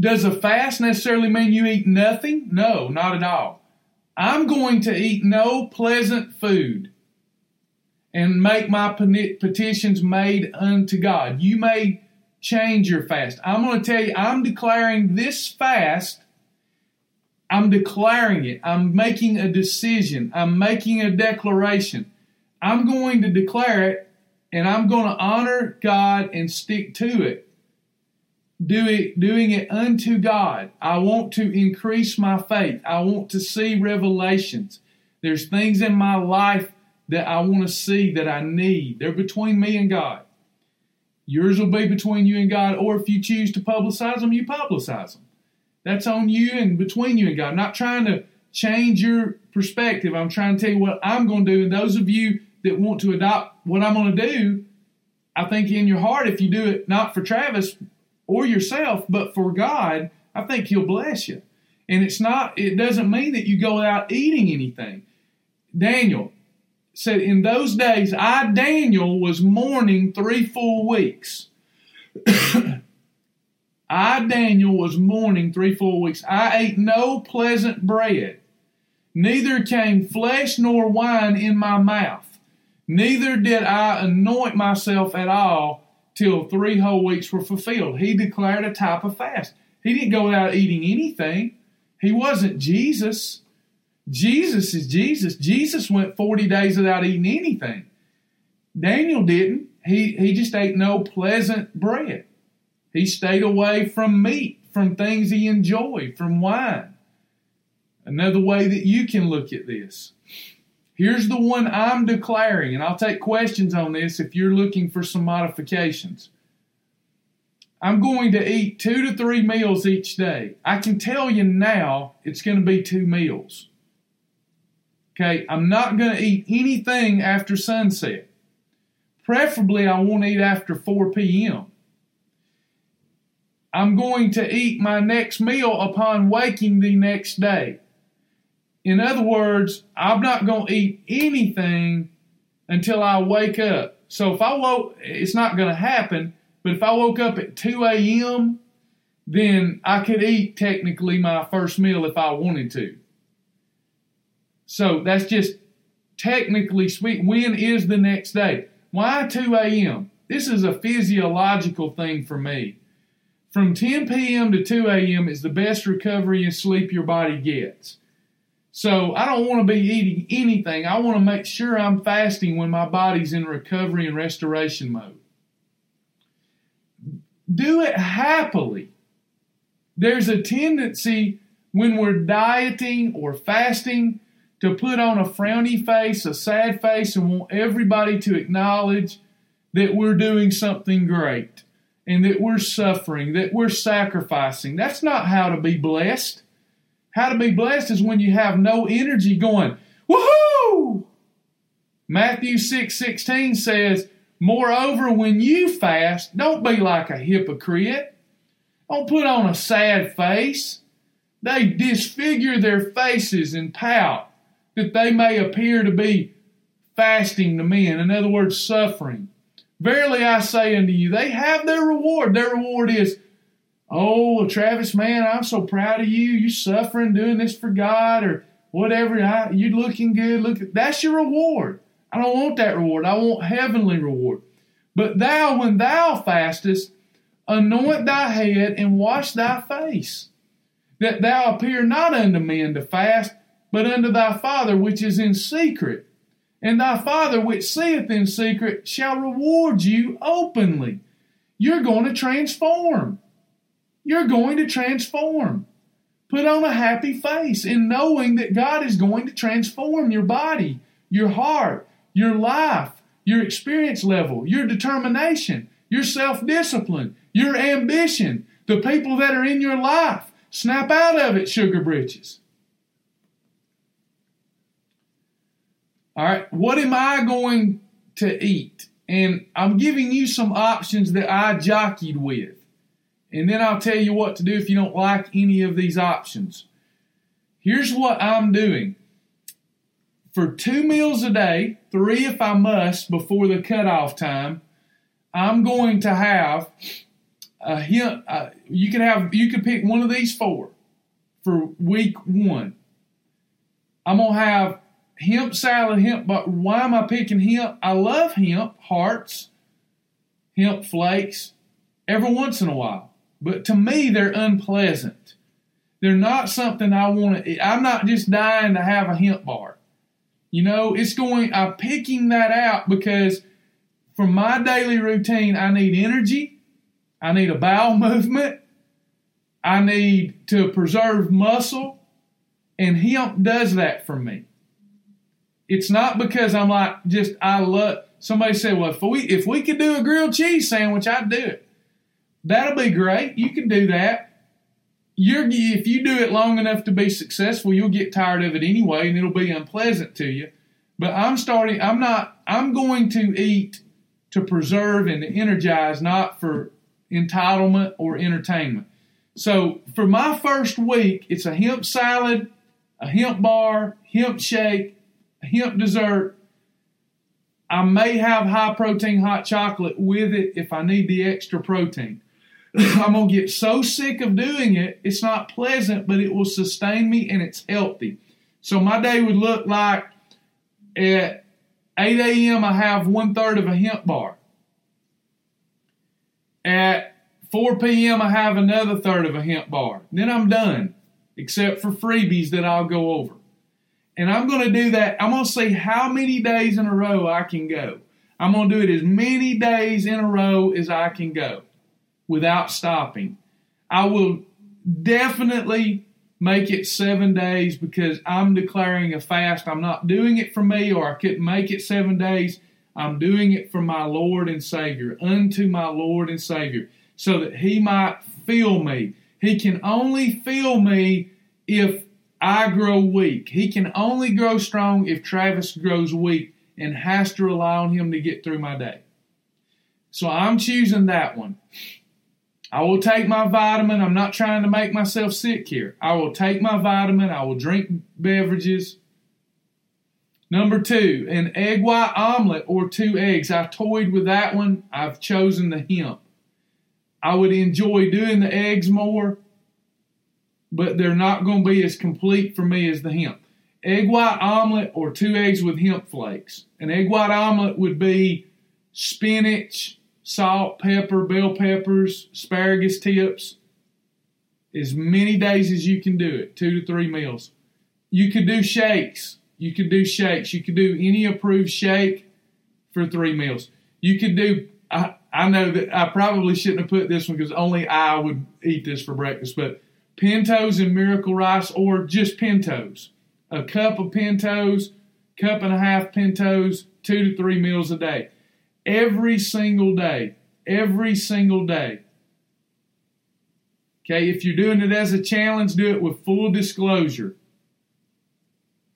Does a fast necessarily mean you eat nothing? No, not at all. I'm going to eat no pleasant food and make my petitions made unto God. You may change your fast. I'm going to tell you, I'm declaring this fast. I'm declaring it. I'm making a decision. I'm making a declaration. I'm going to declare it and I'm going to honor God and stick to it doing, doing it unto God. I want to increase my faith. I want to see revelations. There's things in my life that I want to see that I need. They're between me and God. Yours will be between you and God, or if you choose to publicize them, you publicize them. That's on you and between you and God. I'm not trying to change your perspective. I'm trying to tell you what I'm going to do. And those of you that want to adopt what I'm going to do, I think in your heart, if you do it not for Travis, or yourself, but for God, I think He'll bless you. And it's not, it doesn't mean that you go out eating anything. Daniel said, In those days, I, Daniel, was mourning three full weeks. I, Daniel, was mourning three full weeks. I ate no pleasant bread, neither came flesh nor wine in my mouth, neither did I anoint myself at all till three whole weeks were fulfilled. He declared a type of fast. He didn't go out eating anything. He wasn't Jesus. Jesus is Jesus. Jesus went 40 days without eating anything. Daniel didn't. He, he just ate no pleasant bread. He stayed away from meat, from things he enjoyed, from wine. Another way that you can look at this. Here's the one I'm declaring, and I'll take questions on this if you're looking for some modifications. I'm going to eat two to three meals each day. I can tell you now it's going to be two meals. Okay, I'm not going to eat anything after sunset. Preferably, I won't eat after 4 p.m. I'm going to eat my next meal upon waking the next day. In other words, I'm not going to eat anything until I wake up. So if I woke, it's not going to happen. But if I woke up at 2 a.m., then I could eat technically my first meal if I wanted to. So that's just technically sweet. When is the next day? Why 2 a.m.? This is a physiological thing for me. From 10 p.m. to 2 a.m. is the best recovery and sleep your body gets. So I don't want to be eating anything. I want to make sure I'm fasting when my body's in recovery and restoration mode. Do it happily. There's a tendency when we're dieting or fasting to put on a frowny face, a sad face, and want everybody to acknowledge that we're doing something great and that we're suffering, that we're sacrificing. That's not how to be blessed. How to be blessed is when you have no energy going, woohoo! Matthew 6 16 says, Moreover, when you fast, don't be like a hypocrite. Don't put on a sad face. They disfigure their faces and pout that they may appear to be fasting to men. In other words, suffering. Verily I say unto you, they have their reward. Their reward is, oh, Travis, man, I'm so proud of you. You suffering, doing this for God, or whatever. I, you looking good. Look, that's your reward. I don't want that reward. I want heavenly reward. But thou, when thou fastest, anoint thy head and wash thy face, that thou appear not unto men to fast, but unto thy Father which is in secret and thy Father which seeth in secret shall reward you openly. You're going to transform. You're going to transform. Put on a happy face in knowing that God is going to transform your body, your heart, your life, your experience level, your determination, your self discipline, your ambition, the people that are in your life. Snap out of it, sugar britches. All right, what am I going to eat? And I'm giving you some options that I jockeyed with. And then I'll tell you what to do if you don't like any of these options. Here's what I'm doing. For two meals a day, three if I must before the cutoff time, I'm going to have a hint. Uh, you can have you can pick one of these four for week one. I'm gonna have hemp salad, hemp, but why am I picking hemp? I love hemp hearts, hemp flakes every once in a while. But to me, they're unpleasant. They're not something I want to I'm not just dying to have a hemp bar. You know, it's going, I'm picking that out because for my daily routine, I need energy, I need a bowel movement, I need to preserve muscle, and hemp does that for me. It's not because I'm like just I love. Somebody said, "Well, if we if we could do a grilled cheese sandwich, I'd do it." That'll be great. You can do that. You're if you do it long enough to be successful, you'll get tired of it anyway, and it'll be unpleasant to you. But I'm starting. I'm not. I'm going to eat to preserve and to energize, not for entitlement or entertainment. So for my first week, it's a hemp salad, a hemp bar, hemp shake, a hemp dessert. I may have high protein hot chocolate with it if I need the extra protein. I'm going to get so sick of doing it, it's not pleasant, but it will sustain me and it's healthy. So my day would look like at 8 a.m., I have one third of a hemp bar. At 4 p.m., I have another third of a hemp bar. Then I'm done, except for freebies that I'll go over. And I'm going to do that. I'm going to see how many days in a row I can go. I'm going to do it as many days in a row as I can go without stopping. I will definitely make it seven days because I'm declaring a fast. I'm not doing it for me or I couldn't make it seven days. I'm doing it for my Lord and Savior, unto my Lord and Savior, so that He might feel me. He can only feel me if I grow weak. He can only grow strong if Travis grows weak and has to rely on him to get through my day. So I'm choosing that one. I will take my vitamin. I'm not trying to make myself sick here. I will take my vitamin. I will drink beverages. Number two, an egg white omelet or two eggs. I toyed with that one. I've chosen the hemp. I would enjoy doing the eggs more, but they're not going to be as complete for me as the hemp. Egg white omelet or two eggs with hemp flakes. An egg white omelet would be spinach, salt, pepper, bell peppers, asparagus tips. As many days as you can do it, two to three meals. You could do shakes. You could do shakes. You could do any approved shake for three meals. You could do, I, I know that I probably shouldn't have put this one because only I would eat this for breakfast, but pintos and miracle rice or just pintos. A cup of pintos, cup and a half pintos, two to three meals a day. Every single day. Every single day. Okay, if you're doing it as a challenge, do it with full disclosure.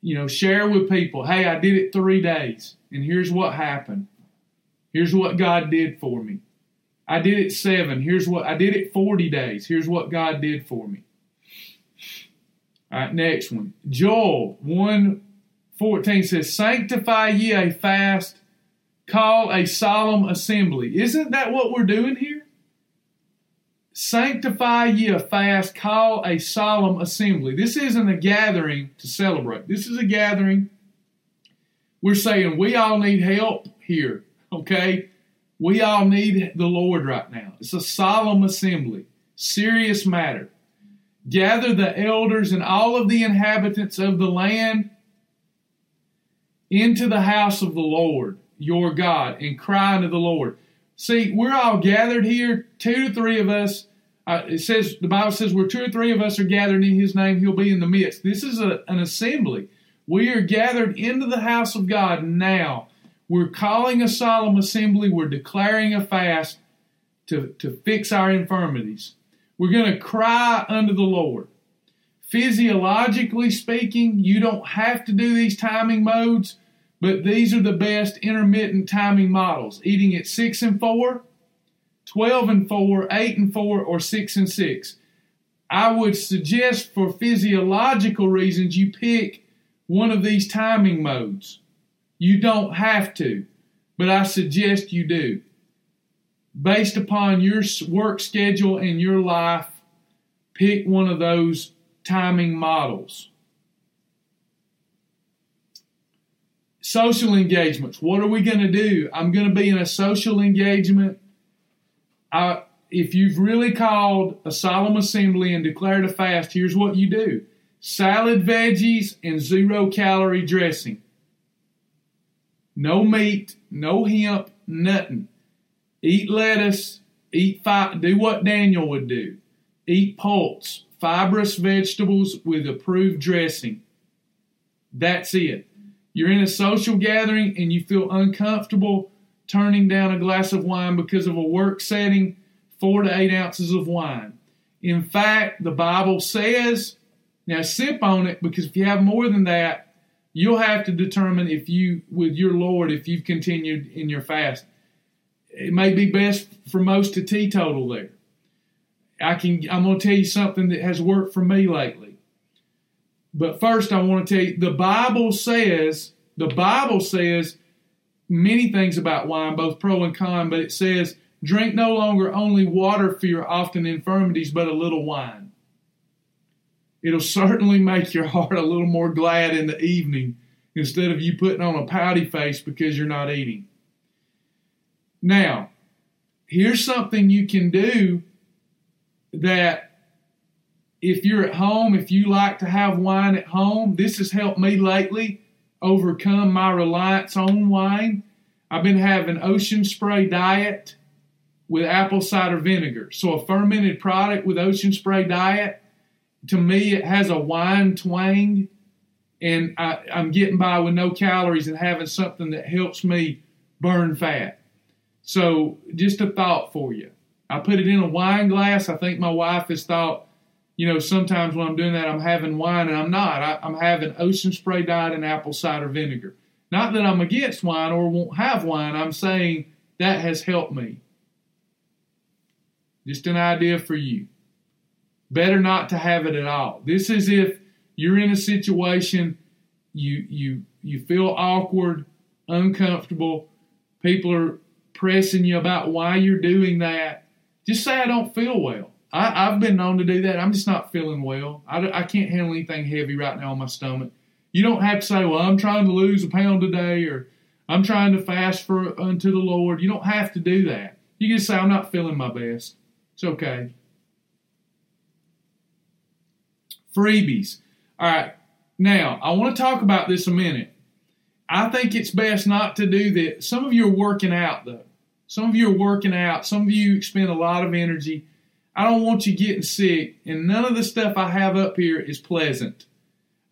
You know, share with people, hey, I did it three days, and here's what happened. Here's what God did for me. I did it seven. Here's what I did it 40 days. Here's what God did for me. All right, next one. Joel 1 14 says, Sanctify ye a fast, call a solemn assembly. Isn't that what we're doing here? Sanctify ye a fast, call a solemn assembly. This isn't a gathering to celebrate. This is a gathering. We're saying we all need help here, okay? We all need the Lord right now. It's a solemn assembly, serious matter. Gather the elders and all of the inhabitants of the land into the house of the Lord your God and cry unto the Lord. See, we're all gathered here, two to three of us. Uh, it says the Bible says where two or three of us are gathered in His name, He'll be in the midst. This is a, an assembly. We are gathered into the house of God now. We're calling a solemn assembly. We're declaring a fast to, to fix our infirmities. We're going to cry unto the Lord. Physiologically speaking, you don't have to do these timing modes, but these are the best intermittent timing models. Eating at 6 and 4, 12 and 4, 8 and 4, or 6 and 6. I would suggest for physiological reasons you pick one of these timing modes. You don't have to, but I suggest you do. Based upon your work schedule and your life, pick one of those timing models. Social engagements. What are we going to do? I'm going to be in a social engagement. I, if you've really called a solemn assembly and declared a fast, here's what you do salad, veggies, and zero calorie dressing. No meat, no hemp, nothing. Eat lettuce, eat fi- do what Daniel would do. Eat pulse, fibrous vegetables with approved dressing. That's it. You're in a social gathering and you feel uncomfortable turning down a glass of wine because of a work setting, four to eight ounces of wine. In fact, the Bible says, now sip on it because if you have more than that, you'll have to determine if you, with your Lord, if you've continued in your fast. It may be best for most to teetotal there. I can I'm going to tell you something that has worked for me lately. But first I want to tell you the Bible says the Bible says many things about wine, both pro and con, but it says drink no longer only water for your often infirmities, but a little wine. It'll certainly make your heart a little more glad in the evening instead of you putting on a pouty face because you're not eating. Now, here's something you can do that if you're at home, if you like to have wine at home, this has helped me lately overcome my reliance on wine. I've been having ocean spray diet with apple cider vinegar. So a fermented product with ocean spray diet, to me, it has a wine twang, and I, I'm getting by with no calories and having something that helps me burn fat. So just a thought for you. I put it in a wine glass. I think my wife has thought, you know, sometimes when I'm doing that, I'm having wine, and I'm not. I, am having ocean spray diet and apple cider vinegar. Not that I'm against wine or won't have wine. I'm saying that has helped me. Just an idea for you. Better not to have it at all. This is if you're in a situation you you you feel awkward, uncomfortable, people are pressing you about why you're doing that just say I don't feel well. I, have been known to do that. I'm just not feeling well. I, I can't handle anything heavy right now on my stomach. You don't have to say, well, I'm trying to lose a pound today or I'm trying to fast for unto the Lord. You don't have to do that. You can say, I'm not feeling my best. It's okay. Freebies. All right. Now, I want to talk about this a minute. I think it's best not to do that. Some of you are working out, though. Some of you are working out. Some of you expend a lot of energy. I don't want you getting sick, and none of the stuff I have up here is pleasant.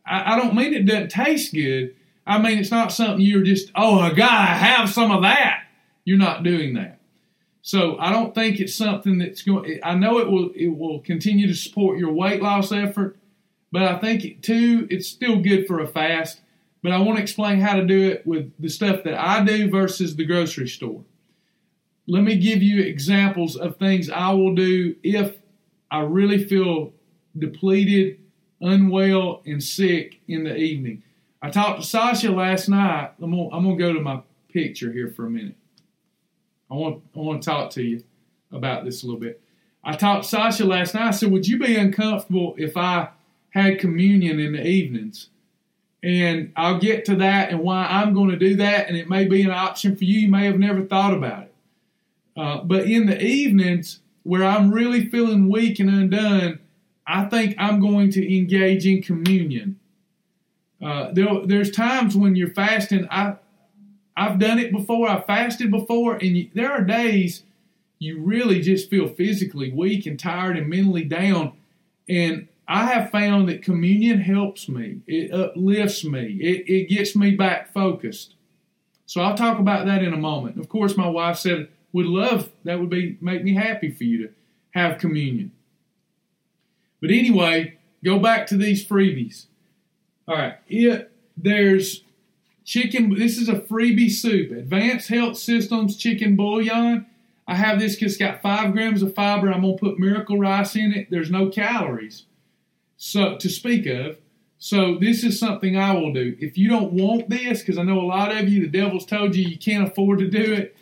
I, I don't mean it doesn't taste good. I mean it's not something you're just, oh, I gotta have some of that. You're not doing that. So I don't think it's something that's going. I know it will. It will continue to support your weight loss effort, but I think it, too it's still good for a fast. But I want to explain how to do it with the stuff that I do versus the grocery store. Let me give you examples of things I will do if I really feel depleted, unwell, and sick in the evening. I talked to Sasha last night. I'm gonna, I'm gonna go to my picture here for a minute. I want I want to talk to you about this a little bit. I talked to Sasha last night. I said, "Would you be uncomfortable if I had communion in the evenings?" And I'll get to that and why I'm going to do that, and it may be an option for you. You may have never thought about it. Uh, but in the evenings, where I'm really feeling weak and undone, I think I'm going to engage in communion. Uh, there, there's times when you're fasting. I, I've done it before. I've fasted before, and you, there are days you really just feel physically weak and tired and mentally down. And I have found that communion helps me. It uplifts me. It, it gets me back focused. So I'll talk about that in a moment. Of course, my wife said would love that would be make me happy for you to have communion. But anyway, go back to these freebies. All right, it there's chicken. This is a freebie soup. Advanced Health Systems chicken bouillon. I have this because it's got five grams of fiber. I'm gonna put miracle rice in it. There's no calories, so to speak of. So this is something I will do. If you don't want this, because I know a lot of you, the devil's told you you can't afford to do it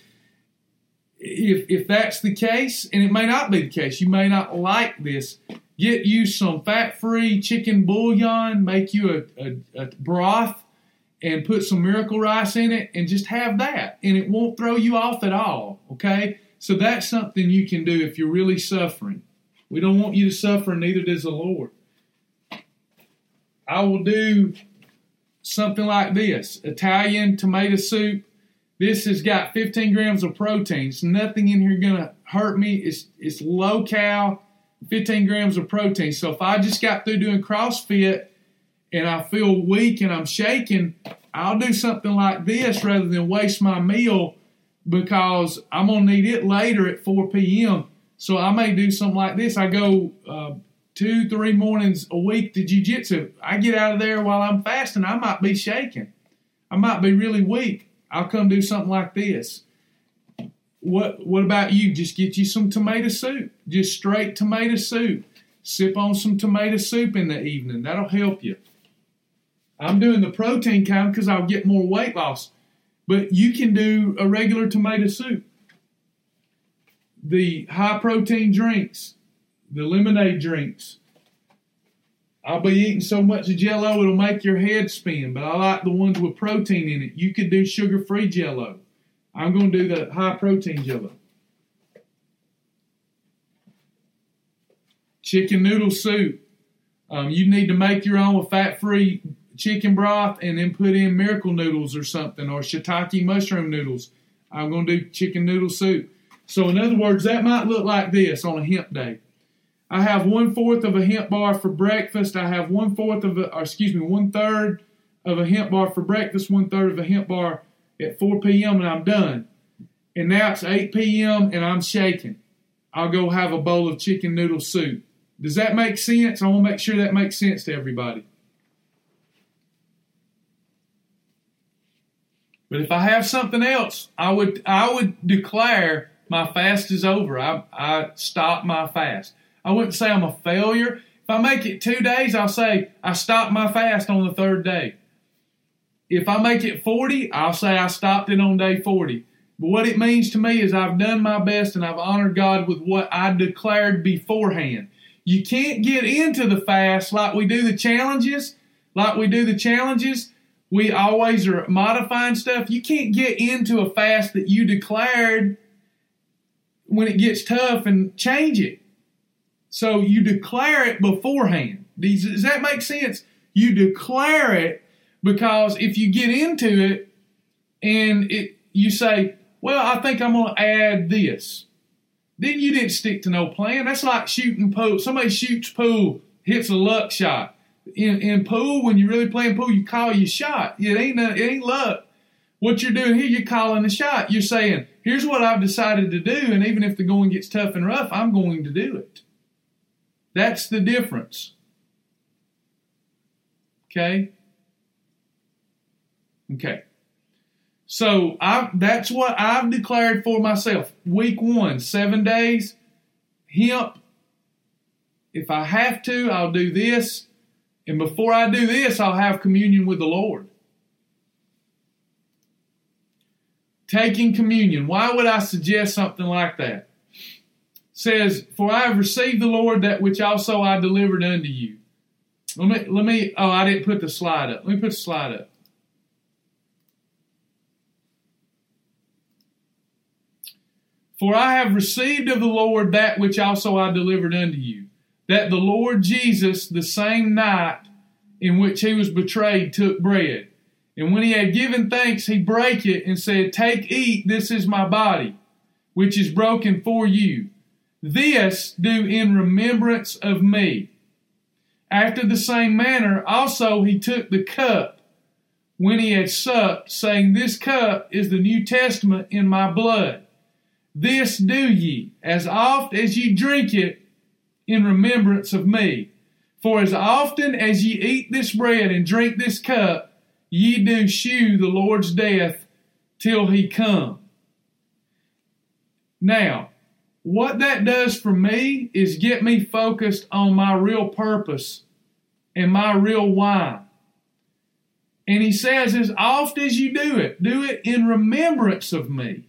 if if that's the case, and it may not be the case, you may not like this. Get you some fat-free chicken bouillon, make you a, a, a broth, and put some miracle rice in it, and just have that, and it won't throw you off at all. Okay, so that's something you can do if you're really suffering. We don't want you to suffer, neither does the Lord. I will do something like this Italian tomato soup this has got 15 grams of protein. It's nothing in here gonna hurt me. It's it's low cal, 15 grams of protein. So if I just got through doing CrossFit and I feel weak and I'm shaking, I'll do something like this rather than waste my meal because I'm gonna need it later at 4 p.m. So I may do something like this. I go uh, two, three mornings a week to jujitsu. I get out of there while I'm fasting. I might be shaking. I might be really weak. I'll come do something like this. What what about you? Just get you some tomato soup. Just straight tomato soup. Sip on some tomato soup in the evening. That'll help you. I'm doing the protein kind because I'll get more weight loss. But you can do a regular tomato soup. The high protein drinks, the lemonade drinks, I'll be eating so much jello it'll make your head spin, but I like the ones with protein in it. You could do sugar free jello. I'm going to do the high protein jello. Chicken noodle soup. Um, you need to make your own with fat free chicken broth and then put in miracle noodles or something or shiitake mushroom noodles. I'm going to do chicken noodle soup. So, in other words, that might look like this on a hemp day. I have one fourth of a hemp bar for breakfast. I have one fourth of a, excuse me, one third of a hemp bar for breakfast, one third of a hemp bar at 4 p.m. and I'm done. And now it's 8 p.m. and I'm shaking. I'll go have a bowl of chicken noodle soup. Does that make sense? I want to make sure that makes sense to everybody. But if I have something else, I would I would declare my fast is over. I I stop my fast. I wouldn't say I'm a failure. If I make it two days, I'll say I stopped my fast on the third day. If I make it 40, I'll say I stopped it on day 40. But what it means to me is I've done my best and I've honored God with what I declared beforehand. You can't get into the fast like we do the challenges, like we do the challenges. We always are modifying stuff. You can't get into a fast that you declared when it gets tough and change it. So you declare it beforehand. Does that make sense? You declare it because if you get into it and it, you say, well, I think I'm going to add this. Then you didn't stick to no plan. That's like shooting pool. Somebody shoots pool, hits a luck shot. In, in pool, when you're really playing pool, you call your shot. It ain't, it ain't luck. What you're doing here, you're calling the shot. You're saying, here's what I've decided to do, and even if the going gets tough and rough, I'm going to do it. That's the difference. Okay? Okay. So I that's what I've declared for myself. Week one, seven days, hemp. If I have to, I'll do this. And before I do this, I'll have communion with the Lord. Taking communion. Why would I suggest something like that? Says, For I have received the Lord that which also I delivered unto you. Let me, let me, oh, I didn't put the slide up. Let me put the slide up. For I have received of the Lord that which also I delivered unto you, that the Lord Jesus, the same night in which he was betrayed, took bread. And when he had given thanks, he brake it and said, Take, eat, this is my body, which is broken for you. This do in remembrance of me. After the same manner, also he took the cup when he had supped, saying, This cup is the New Testament in my blood. This do ye, as oft as ye drink it, in remembrance of me. For as often as ye eat this bread and drink this cup, ye do shew the Lord's death till he come. Now, what that does for me is get me focused on my real purpose and my real why. And he says, as oft as you do it, do it in remembrance of me.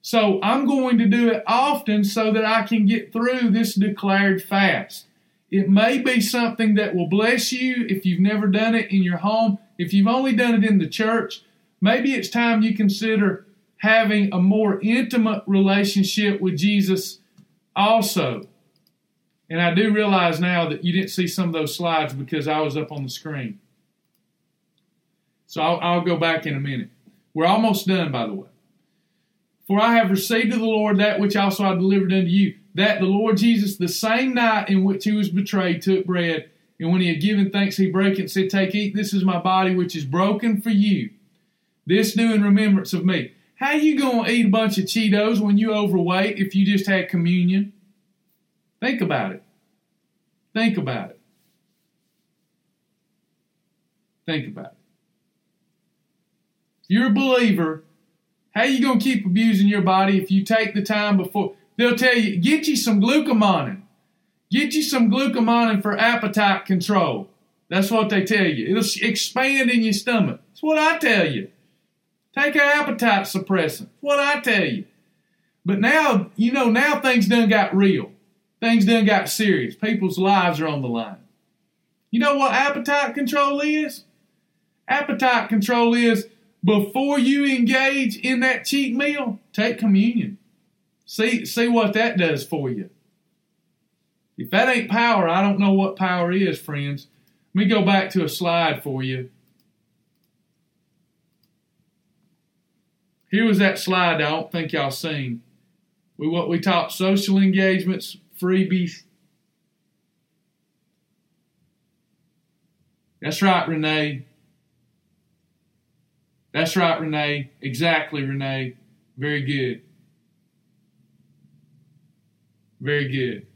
So I'm going to do it often so that I can get through this declared fast. It may be something that will bless you if you've never done it in your home. If you've only done it in the church, maybe it's time you consider having a more intimate relationship with Jesus also. And I do realize now that you didn't see some of those slides because I was up on the screen. So I'll, I'll go back in a minute. We're almost done, by the way. For I have received of the Lord that which also I delivered unto you, that the Lord Jesus, the same night in which he was betrayed, took bread, and when he had given thanks, he brake it and said, Take, eat, this is my body which is broken for you. This do in remembrance of me. How you gonna eat a bunch of Cheetos when you overweight if you just had communion? Think about it. Think about it. Think about it. If you're a believer, how you gonna keep abusing your body if you take the time before they'll tell you, get you some glucomannan. Get you some glucomannan for appetite control. That's what they tell you. It'll expand in your stomach. That's what I tell you. Take an appetite suppressant. What I tell you. But now, you know, now things done got real. Things done got serious. People's lives are on the line. You know what appetite control is? Appetite control is before you engage in that cheat meal, take communion. See, see what that does for you. If that ain't power, I don't know what power is, friends. Let me go back to a slide for you Here was that slide I don't think y'all seen. We what we taught social engagements, freebies. That's right, Renee. That's right, Renee. Exactly, Renee. Very good. Very good.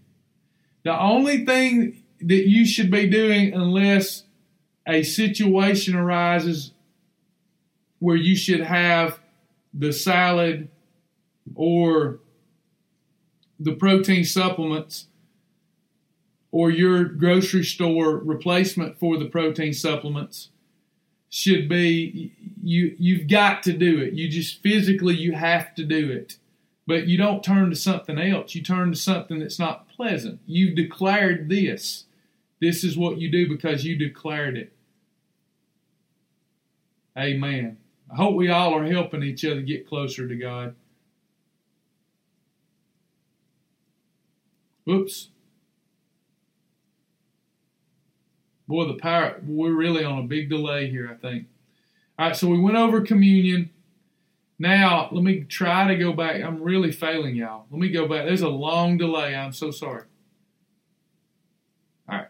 The only thing that you should be doing, unless a situation arises where you should have the salad or the protein supplements or your grocery store replacement for the protein supplements should be you you've got to do it. You just physically you have to do it. But you don't turn to something else. You turn to something that's not pleasant. You've declared this. This is what you do because you declared it. Amen I hope we all are helping each other get closer to God. Whoops. Boy, the power, we're really on a big delay here, I think. All right, so we went over communion. Now, let me try to go back. I'm really failing y'all. Let me go back. There's a long delay. I'm so sorry. All right.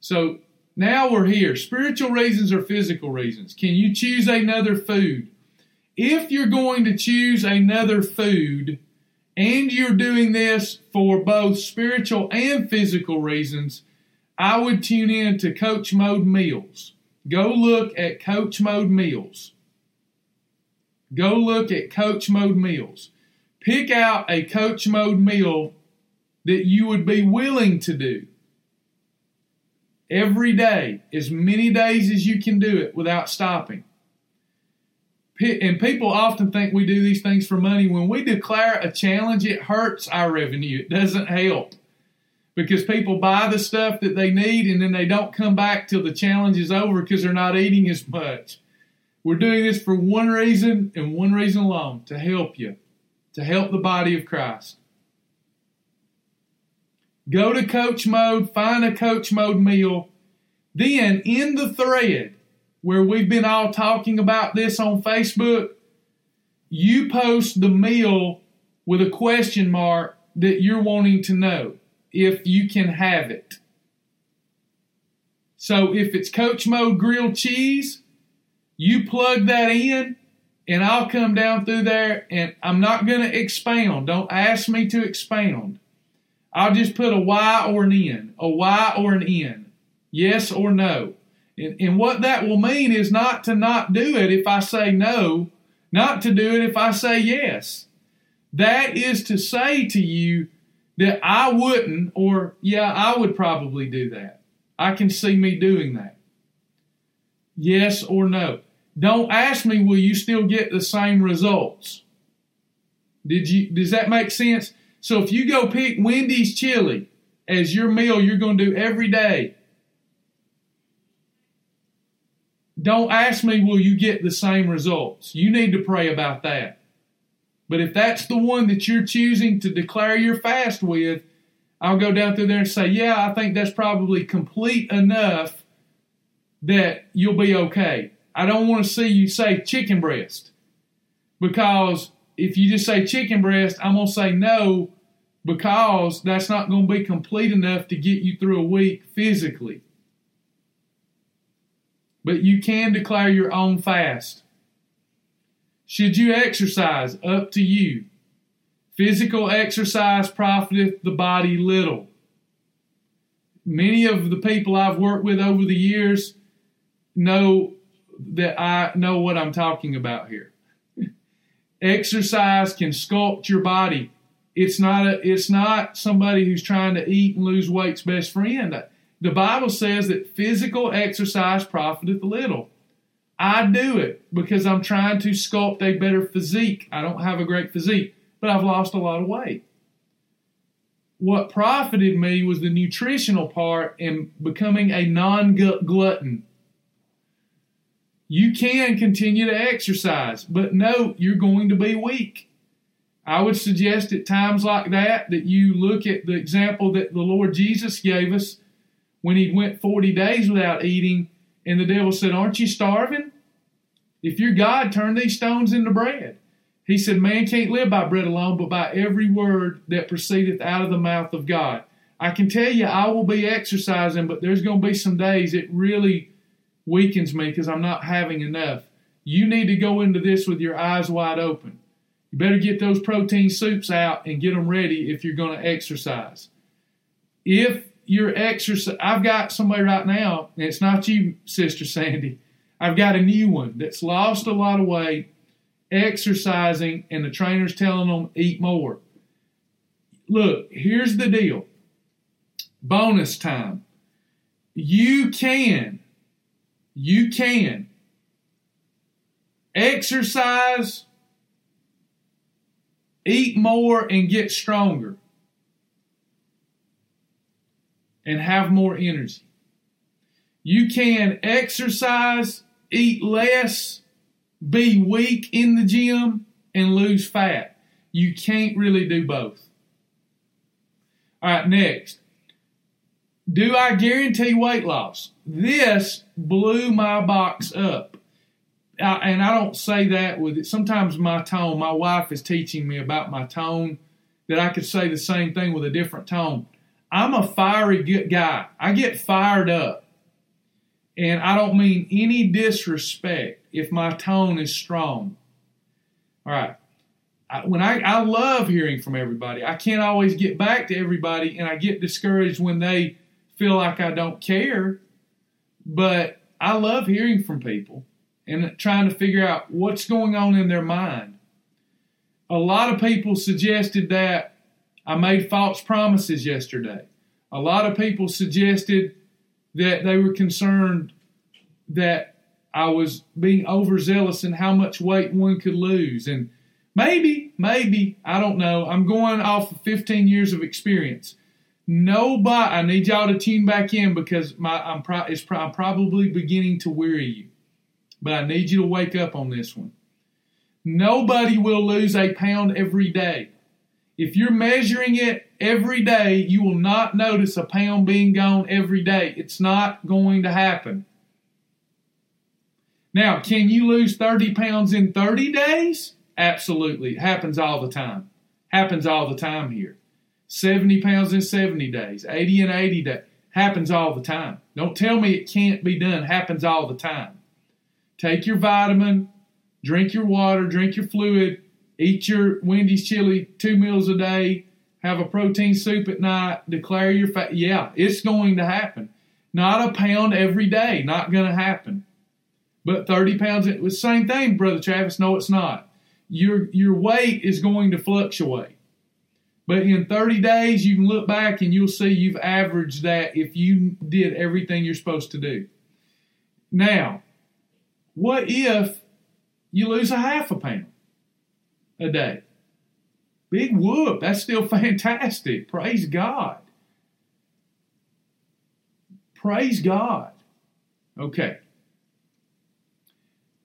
So now we're here. Spiritual reasons or physical reasons. Can you choose another food? If you're going to choose another food and you're doing this for both spiritual and physical reasons, I would tune in to Coach Mode Meals. Go look at Coach Mode Meals. Go look at coach mode meals. Pick out a coach mode meal that you would be willing to do every day, as many days as you can do it without stopping. And people often think we do these things for money. When we declare a challenge, it hurts our revenue. It doesn't help because people buy the stuff that they need and then they don't come back till the challenge is over because they're not eating as much. We're doing this for one reason and one reason alone to help you, to help the body of Christ. Go to coach mode, find a coach mode meal. Then in the thread where we've been all talking about this on Facebook, you post the meal with a question mark that you're wanting to know if you can have it. So if it's coach mode grilled cheese, you plug that in and I'll come down through there and I'm not going to expound. Don't ask me to expound. I'll just put a Y or an N, a Y or an N, yes or no. And, and what that will mean is not to not do it if I say no, not to do it if I say yes. That is to say to you that I wouldn't, or yeah, I would probably do that. I can see me doing that. Yes or no. Don't ask me, will you still get the same results? Did you, does that make sense? So if you go pick Wendy's chili as your meal you're going to do every day, don't ask me, will you get the same results? You need to pray about that. But if that's the one that you're choosing to declare your fast with, I'll go down through there and say, yeah, I think that's probably complete enough that you'll be okay. I don't want to see you say chicken breast because if you just say chicken breast, I'm going to say no because that's not going to be complete enough to get you through a week physically. But you can declare your own fast. Should you exercise? Up to you. Physical exercise profiteth the body little. Many of the people I've worked with over the years know that I know what I'm talking about here. Exercise can sculpt your body. It's not a, it's not somebody who's trying to eat and lose weight's best friend. The Bible says that physical exercise profiteth little. I do it because I'm trying to sculpt a better physique. I don't have a great physique, but I've lost a lot of weight. What profited me was the nutritional part and becoming a non glutton. You can continue to exercise, but no, you're going to be weak. I would suggest at times like that that you look at the example that the Lord Jesus gave us when he went 40 days without eating and the devil said, Aren't you starving? If you're God, turn these stones into bread. He said, Man can't live by bread alone, but by every word that proceedeth out of the mouth of God. I can tell you, I will be exercising, but there's going to be some days it really weakens me because I'm not having enough. You need to go into this with your eyes wide open. You better get those protein soups out and get them ready if you're going to exercise. If you're exercise, I've got somebody right now, and it's not you, Sister Sandy. I've got a new one that's lost a lot of weight, exercising, and the trainer's telling them eat more. Look, here's the deal. Bonus time. You can, you can exercise, eat more, and get stronger and have more energy. You can exercise, eat less, be weak in the gym, and lose fat. You can't really do both. All right, next. Do I guarantee weight loss? This blew my box up. I, and I don't say that with it. Sometimes my tone, my wife is teaching me about my tone, that I could say the same thing with a different tone. I'm a fiery guy. I get fired up. And I don't mean any disrespect if my tone is strong. All right. When I, I love hearing from everybody, I can't always get back to everybody, and I get discouraged when they feel like I don't care. But I love hearing from people. and trying to figure out what's going on in their mind. A lot of people suggested that I made false promises yesterday. A lot of people suggested that they were concerned that I was being overzealous in how much weight one could lose. And maybe, maybe, I don't know. I'm going off of 15 years of experience. Nobody, I need y'all to tune back in because my I'm, pro, pro, I'm probably beginning to weary you. But I need you to wake up on this one. Nobody will lose a pound every day. If you're measuring it every day, you will not notice a pound being gone every day. It's not going to happen. Now, can you lose 30 pounds in 30 days? Absolutely. It happens all the time. Happens all the time here. 70 pounds in 70 days, 80 in 80 days. Happens all the time. Don't tell me it can't be done. Happens all the time. Take your vitamin, drink your water, drink your fluid, eat your Wendy's chili two meals a day, have a protein soup at night, declare your fat. Yeah, it's going to happen. Not a pound every day. Not going to happen. But 30 pounds, same thing, Brother Travis. No, it's not. Your, your weight is going to fluctuate. But in 30 days, you can look back and you'll see you've averaged that if you did everything you're supposed to do. Now, what if you lose a half a pound a day? Big whoop. That's still fantastic. Praise God. Praise God. Okay.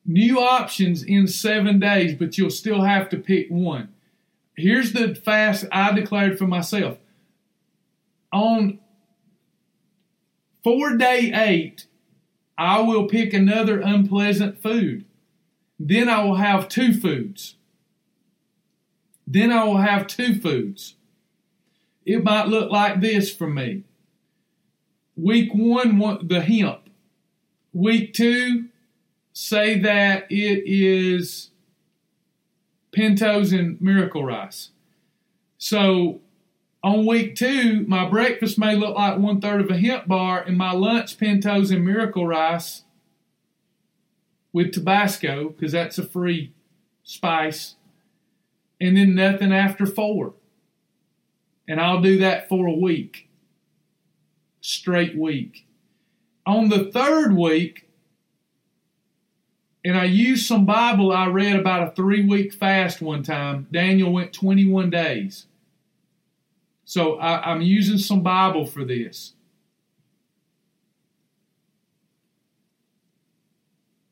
New options in seven days, but you'll still have to pick one. Here's the fast I declared for myself. On for day eight, I will pick another unpleasant food. Then I will have two foods. Then I will have two foods. It might look like this for me. Week one, the hemp. Week two, say that it is pintos and miracle rice. So on week two, my breakfast may look like one third of a hemp bar, and my lunch pintos and miracle rice with Tabasco, because that's a free spice, and then nothing after four. And I'll do that for a week, straight week. On the third week, and I used some Bible I read about a three week fast one time. Daniel went 21 days. So I, I'm using some Bible for this.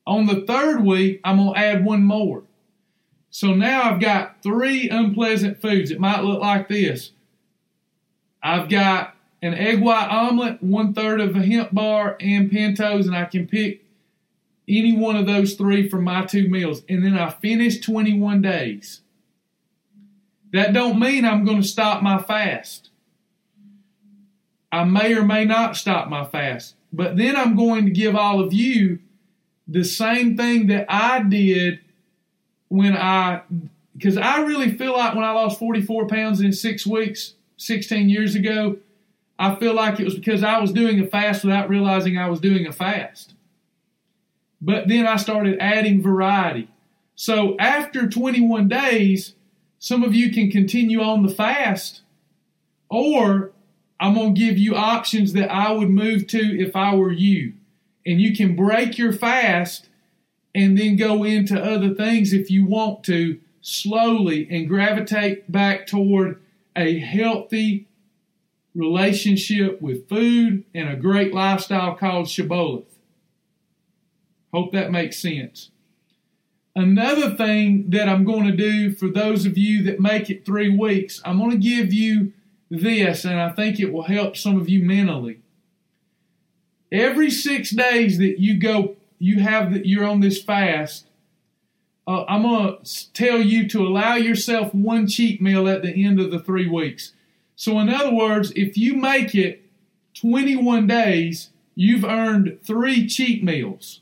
On the third week, I'm going to add one more. So now I've got three unpleasant foods. It might look like this. I've got an egg white omelet, one third of a hemp bar, and pintos, and I can pick any one of those three from my two meals, and then I finish 21 days. That don't mean I'm going to stop my fast. I may or may not stop my fast, but then I'm going to give all of you the same thing that I did when I, because I really feel like when I lost 44 pounds in six weeks, 16 years ago, I feel like it was because I was doing a fast without realizing I was doing a fast. But then I started adding variety. So after 21 days, some of you can continue on the fast, or I'm going to give you options that I would move to if I were you. And you can break your fast and then go into other things if you want to slowly and gravitate back toward a healthy relationship with food and a great lifestyle called Shibboleth. Hope that makes sense. Another thing that I'm going to do for those of you that make it three weeks, I'm going to give you this, and I think it will help some of you mentally. Every six days that you go, you have that you're on this fast. Uh, I'm going to tell you to allow yourself one cheat meal at the end of the three weeks. So, in other words, if you make it 21 days, you've earned three cheat meals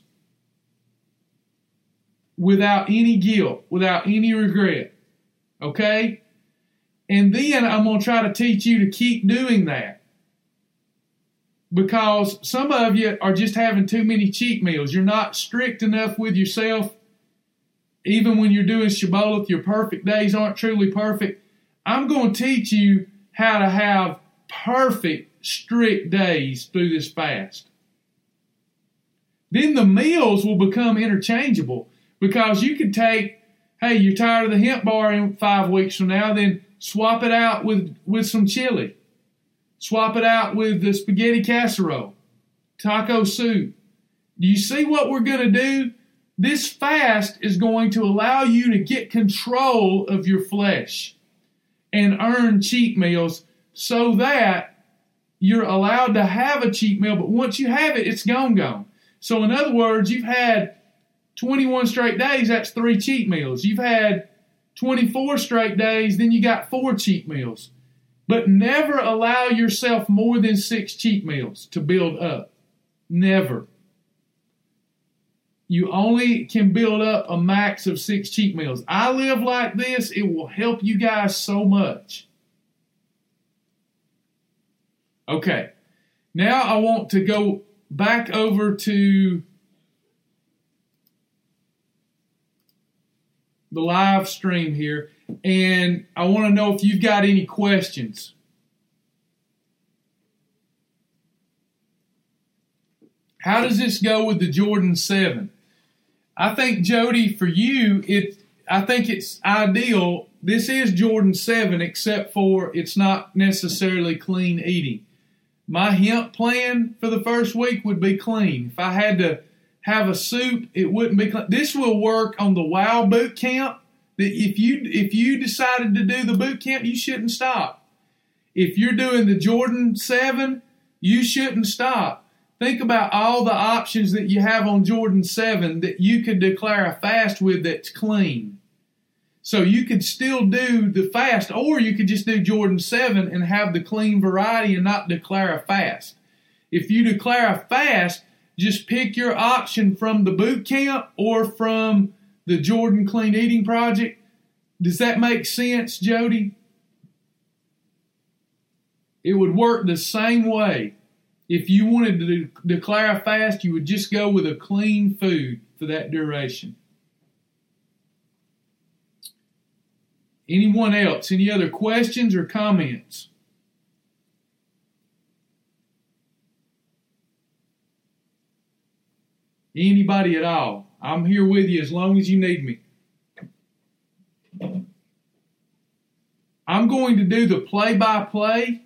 without any guilt, without any regret. Okay? And then I'm going to try to teach you to keep doing that. because some of you are just having too many cheat meals. You're not strict enough with yourself. Even when you're doing Shibboleth, your perfect days aren't truly perfect. I'm going to teach you how to have perfect, strict days through this fast. Then the meals will become interchangeable because you could take, hey, you're tired of the hemp bar in five weeks from now, then swap it out with, with some chili. Swap it out with the spaghetti casserole, taco soup. Do you see what we're going to do? This fast is going to allow you to get control of your flesh and earn cheat meals so that you're allowed to have a cheat meal, but once you have it, it's gone, gone. So, in other words, you've had 21 straight days, that's three cheat meals. You've had 24 straight days, then you got four cheat meals. But never allow yourself more than six cheat meals to build up. Never. You only can build up a max of six cheat meals. I live like this, it will help you guys so much. Okay, now I want to go back over to the live stream here, and I want to know if you've got any questions. How does this go with the Jordan 7? I think Jody, for you, it I think it's ideal. This is Jordan 7, except for it's not necessarily clean eating. My hemp plan for the first week would be clean. If I had to have a soup, it wouldn't be. This will work on the WOW boot camp. That if you if you decided to do the boot camp, you shouldn't stop. If you're doing the Jordan 7, you shouldn't stop. Think about all the options that you have on Jordan 7 that you could declare a fast with that's clean. So you could still do the fast, or you could just do Jordan 7 and have the clean variety and not declare a fast. If you declare a fast, just pick your option from the boot camp or from the Jordan Clean Eating Project. Does that make sense, Jody? It would work the same way. If you wanted to de- declare a fast, you would just go with a clean food for that duration. Anyone else? Any other questions or comments? Anybody at all? I'm here with you as long as you need me. I'm going to do the play by play.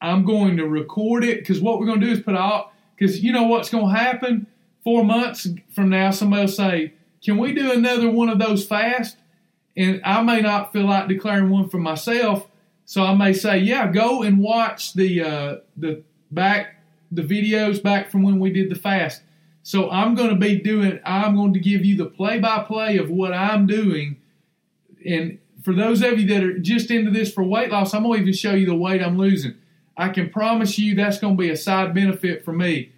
I'm going to record it because what we're going to do is put out, because you know what's going to happen? Four months from now, somebody will say, Can we do another one of those fast? And I may not feel like declaring one for myself. So I may say, Yeah, go and watch the uh, the back the videos back from when we did the fast. So I'm going to be doing, I'm going to give you the play by play of what I'm doing. And for those of you that are just into this for weight loss, I'm going to even show you the weight I'm losing. I can promise you that's going to be a side benefit for me.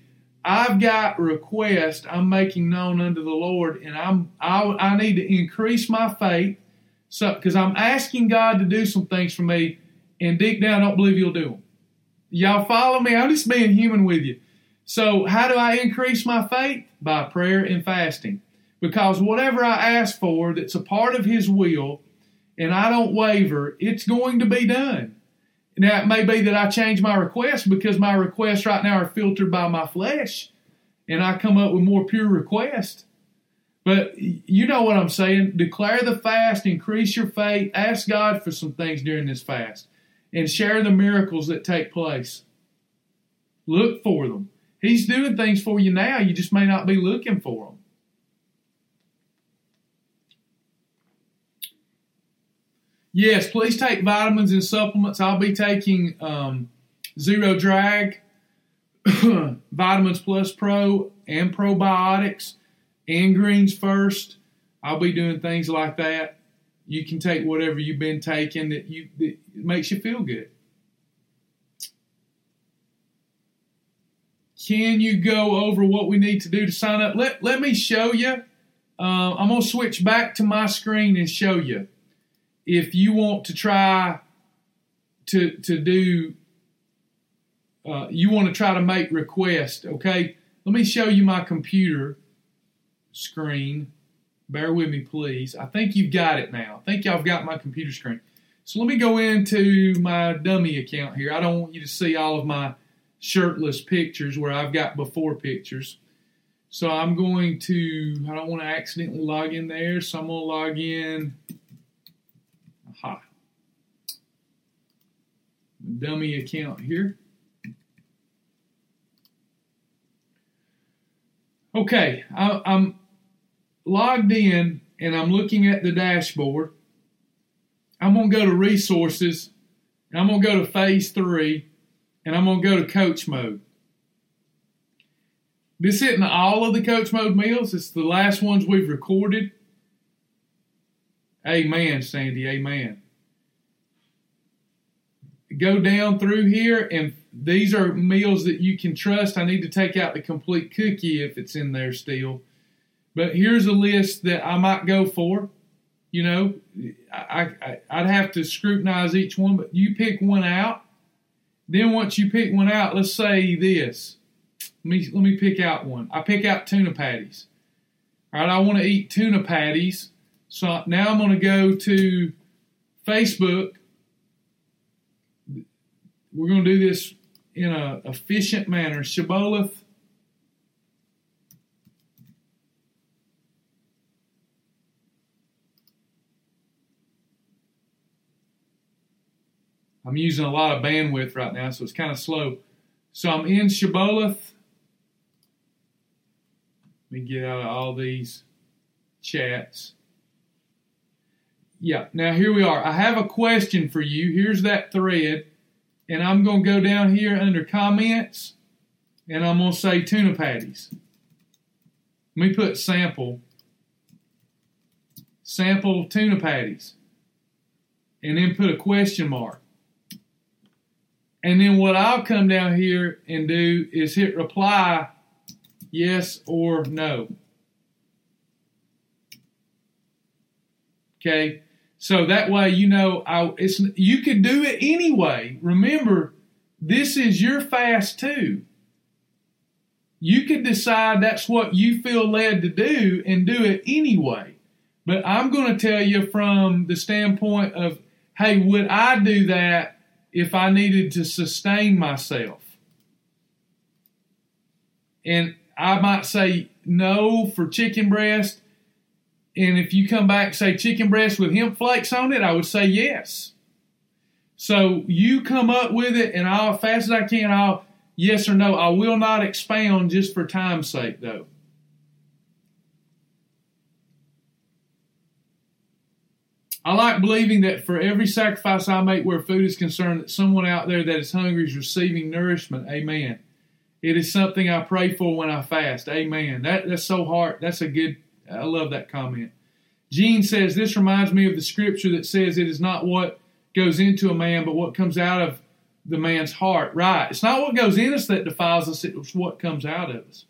I've got requests I'm making known unto the Lord, and I'm I, I need to increase my faith, so because I'm asking God to do some things for me, and deep down I don't believe He'll do them. Y'all follow me? I'm just being human with you. So, how do I increase my faith? By prayer and fasting. Because whatever I ask for that's a part of His will and I don't waver, it's going to be done. Now, it may be that I change my request because my requests right now are filtered by my flesh and I come up with more pure requests. But you know what I'm saying. Declare the fast, increase your faith, ask God for some things during this fast, and share the miracles that take place. Look for them. He's doing things for you now. You just may not be looking for them. Yes, please take vitamins and supplements. I'll be taking um, Zero Drag, Vitamins Plus Pro, and probiotics, and Greens First. I'll be doing things like that. You can take whatever you've been taking that you that makes you feel good. Can you go over what we need to do to sign up? Let, let me show you. Uh, I'm going to switch back to my screen and show you. If you want to try to, to do uh, you want to try to make requests. Okay, let me show you my computer screen. Bear with me, please. I think you've got it now. I think y'all have got my computer screen. So let me go into my dummy account here. I don't want you to see all of my shirtless pictures where I've got before pictures. So I'm going to, I don't want to accidentally log in there, so I'm going to log in. Aha. Dummy account here. Okay, I, I'm logged in and I'm looking at the dashboard. I'm going to go to resources, and I'm going to go to phase three, and I'm going to go to coach mode. This isn't all of the coach mode meals, it's the last ones we've recorded. Amen, Sandy, amen. Go down through here, and these are meals that you can trust. I need to take out the complete cookie if it's in there still. But here's a list that I might go for. You know, I, I, would have to scrutinize each one, but you pick one out. Then once you pick one out, let's say this. Let me, let me pick out one. I pick out tuna patties. All right, I want to eat tuna patties. So now I'm going to go to Facebook. We're going to do this in an efficient manner. Shibboleth I'm using a lot of bandwidth right now, so it's kind of slow. So I'm in Shibboleth. Let me get out of all these chats. Yeah, now here we are. I have a question for you. Here's that thread, and I'm going to go down here under comments, and I'm going to say tuna patties. Let me put sample, sample tuna patties, and then put a question mark. And then what I'll come down here and do is hit reply yes or no. Okay, so that way you know I, it's you could do it anyway. Remember, this is your fast too. You could decide that's what you feel led to do and do it anyway. But I'm going to tell you from the standpoint of, hey, would I do that if I needed to sustain myself. And I might say no for chicken breast. And if you come back say chicken breast with hemp flakes on it, I would say yes. So you come up with it, and I'll, as fast as I can, I'll yes or no. I will not expound just for time's sake, though. I like believing that for every sacrifice I make where food is concerned, that someone out there that is hungry is receiving nourishment. Amen. It is something I pray for when I fast. Amen. That, that's so hard. That's a good, I love that comment. Gene says, This reminds me of the scripture that says it is not what goes into a man, but what comes out of the man's heart. Right. It's not what goes in us that defiles us, it's what comes out of us.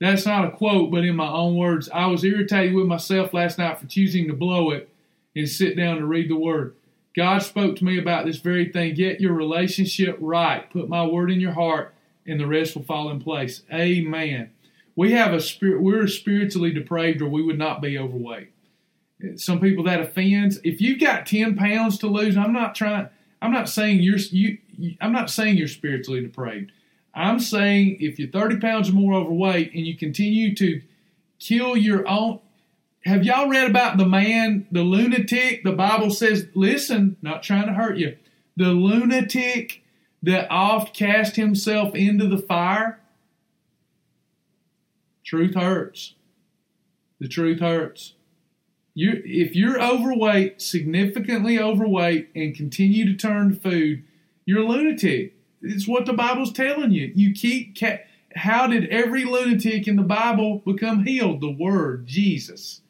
That's not a quote, but in my own words, I was irritated with myself last night for choosing to blow it and sit down to read the Word. God spoke to me about this very thing. Get your relationship right. Put my word in your heart, and the rest will fall in place. Amen. We have a spirit. We're spiritually depraved, or we would not be overweight. Some people that offends. If you've got ten pounds to lose, I'm not trying. I'm not saying you're you. I'm not saying you're spiritually depraved. I'm saying if you're 30 pounds or more overweight and you continue to kill your own have y'all read about the man, the lunatic? The Bible says, listen, not trying to hurt you, the lunatic that oft cast himself into the fire? Truth hurts. The truth hurts. You, if you're overweight, significantly overweight, and continue to turn to food, you're a lunatic. It's what the Bible's telling you. You keep. Ca- How did every lunatic in the Bible become healed? The Word, Jesus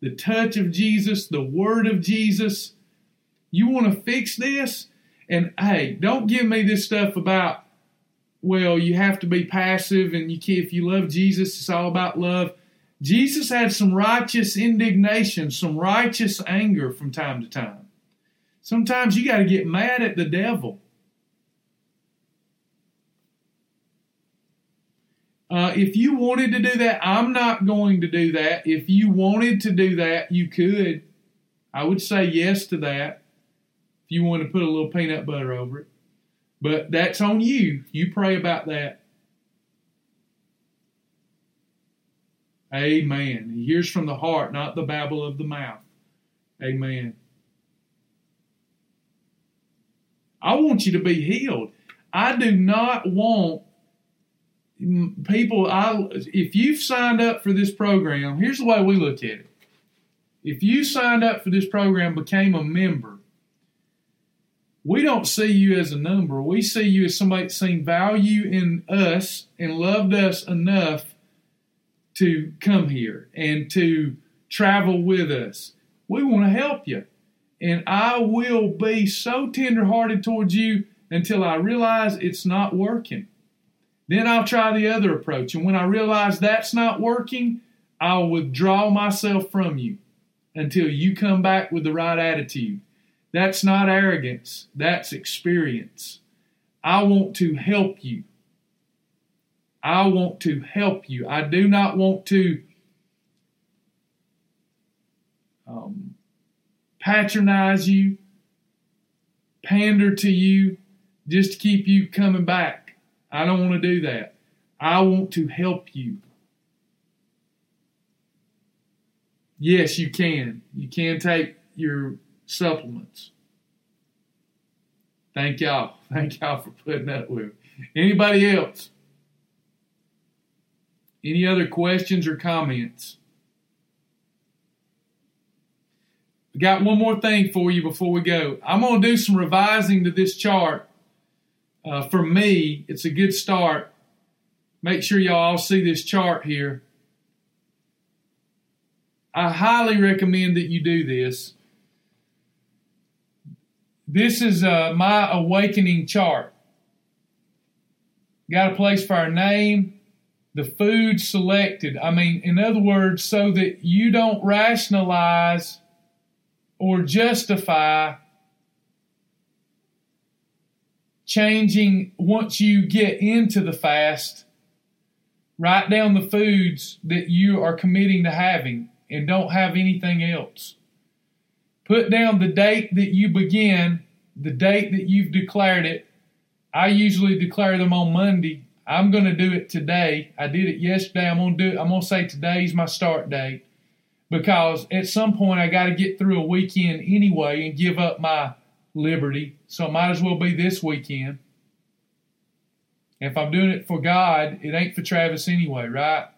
the touch of Jesus, the word of Jesus. You want to fix this? And hey, don't give me this stuff about, well, you have to be passive and you can, if you love Jesus, it's all about love. Jesus had some righteous indignation, some righteous anger from time to time. Sometimes you got to get mad at the devil. Uh, if you wanted to do that, I'm not going to do that. If you wanted to do that, you could. I would say yes to that if you want to put a little peanut butter over it. But that's on you. You pray about that. Amen. He hears from the heart, not the babble of the mouth. Amen. I want you to be healed. I do not want people I if you've signed up for this program, here's the way we look at it. If you signed up for this program, became a member, we don't see you as a number. We see you as somebody that's seen value in us and loved us enough to come here and to travel with us. We want to help you. And I will be so tenderhearted towards you until I realize it's not working. Then I'll try the other approach. And when I realize that's not working, I'll withdraw myself from you until you come back with the right attitude. That's not arrogance, that's experience. I want to help you. I want to help you. I do not want to um, patronize you, pander to you, just to keep you coming back. I don't want to do that. I want to help you. Yes, you can. You can take your supplements. Thank y'all. Thank y'all for putting that with. Anybody else? Any other questions or comments? Got one more thing for you before we go. I'm going to do some revising to this chart. Uh, for me, it's a good start. Make sure y'all all see this chart here. I highly recommend that you do this. This is uh, my awakening chart. Got a place for our name, the food selected. I mean, in other words, so that you don't rationalize or justify changing once you get into the fast. Write down the foods that you are committing to having and don't have anything else. Put down the date that you begin, the date that you've declared it. I usually declare them on Monday. I'm going to do it today. I did it yesterday. I'm going to do it. I'm going to say today's my start date because at some point I got to get through a weekend anyway and give up my liberty. So it might as well be this weekend. If I'm doing it for God, it ain't for Travis anyway, right?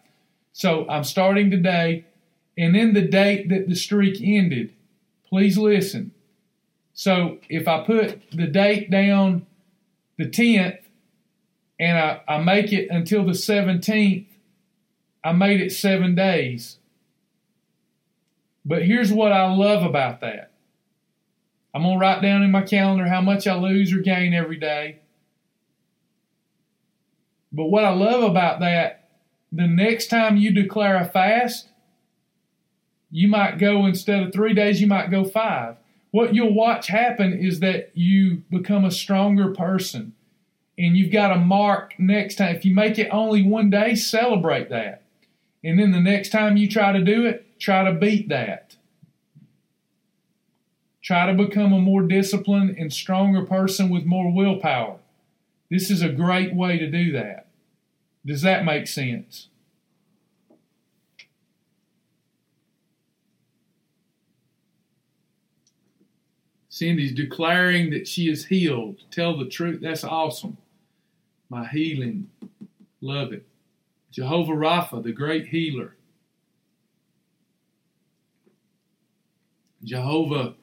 So I'm starting today. And then the date that the streak ended. Please listen. So if I put the date down the 10th and I, I make it until the 17th, I made it seven days. But here's what I love about that. I'm going to write down in my calendar how much I lose or gain every day. But what I love about that, the next time you declare a fast, you might go instead of three days, you might go five. What you'll watch happen is that you become a stronger person. And you've got a mark next time. If you make it only one day, celebrate that. And then the next time you try to do it, try to beat that. Try to become a more disciplined and stronger person with more willpower. This is a great way to do that. Does that make sense? Cindy's declaring that she is healed. Tell the truth. That's awesome. My healing. Love it. Jehovah Rapha, the great healer. Jehovah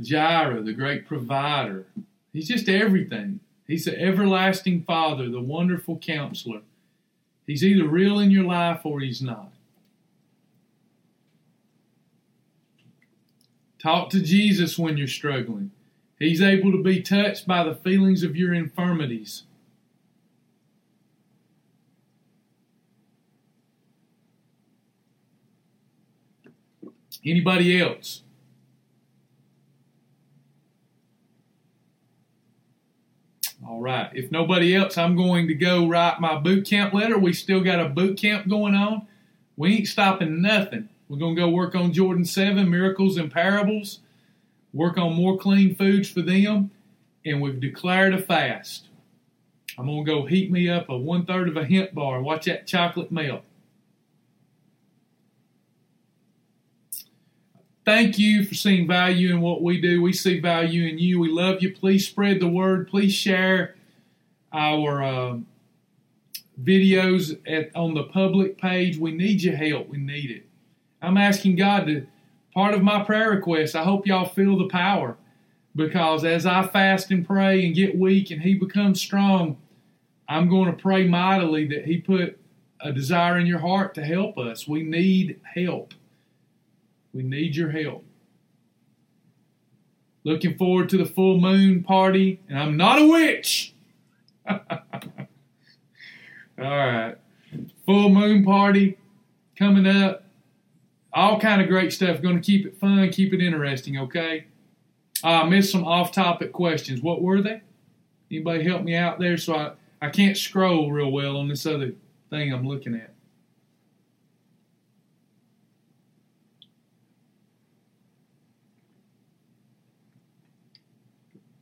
Jireh, the great provider. He's just everything. He's the everlasting Father, the wonderful counselor. He's either real in your life or he's not. Talk to Jesus when you're struggling. He's able to be touched by the feelings of your infirmities. Anybody else? All right. If nobody else, I'm going to go write my boot camp letter. We still got a boot camp going on. We ain't stopping nothing. We're going to go work on Jordan 7, Miracles and Parables, work on more clean foods for them, and we've declared a fast. I'm going to go heat me up a one third of a hemp bar and watch that chocolate melt. Thank you for seeing value in what we do. We see value in you. We love you. Please spread the word. Please share our uh, videos at, on the public page. We need your help. We need it. I'm asking God to, part of my prayer request, I hope y'all feel the power because as I fast and pray and get weak and He becomes strong, I'm going to pray mightily that He put a desire in your heart to help us. We need help. We need your help. Looking forward to the full moon party, and I'm not a witch. All right. Full moon party coming up. All kind of great stuff. Going to keep it fun, keep it interesting, okay? I missed some off-topic questions. What were they? Anybody help me out there? So I, I can't scroll real well on this other thing I'm looking at.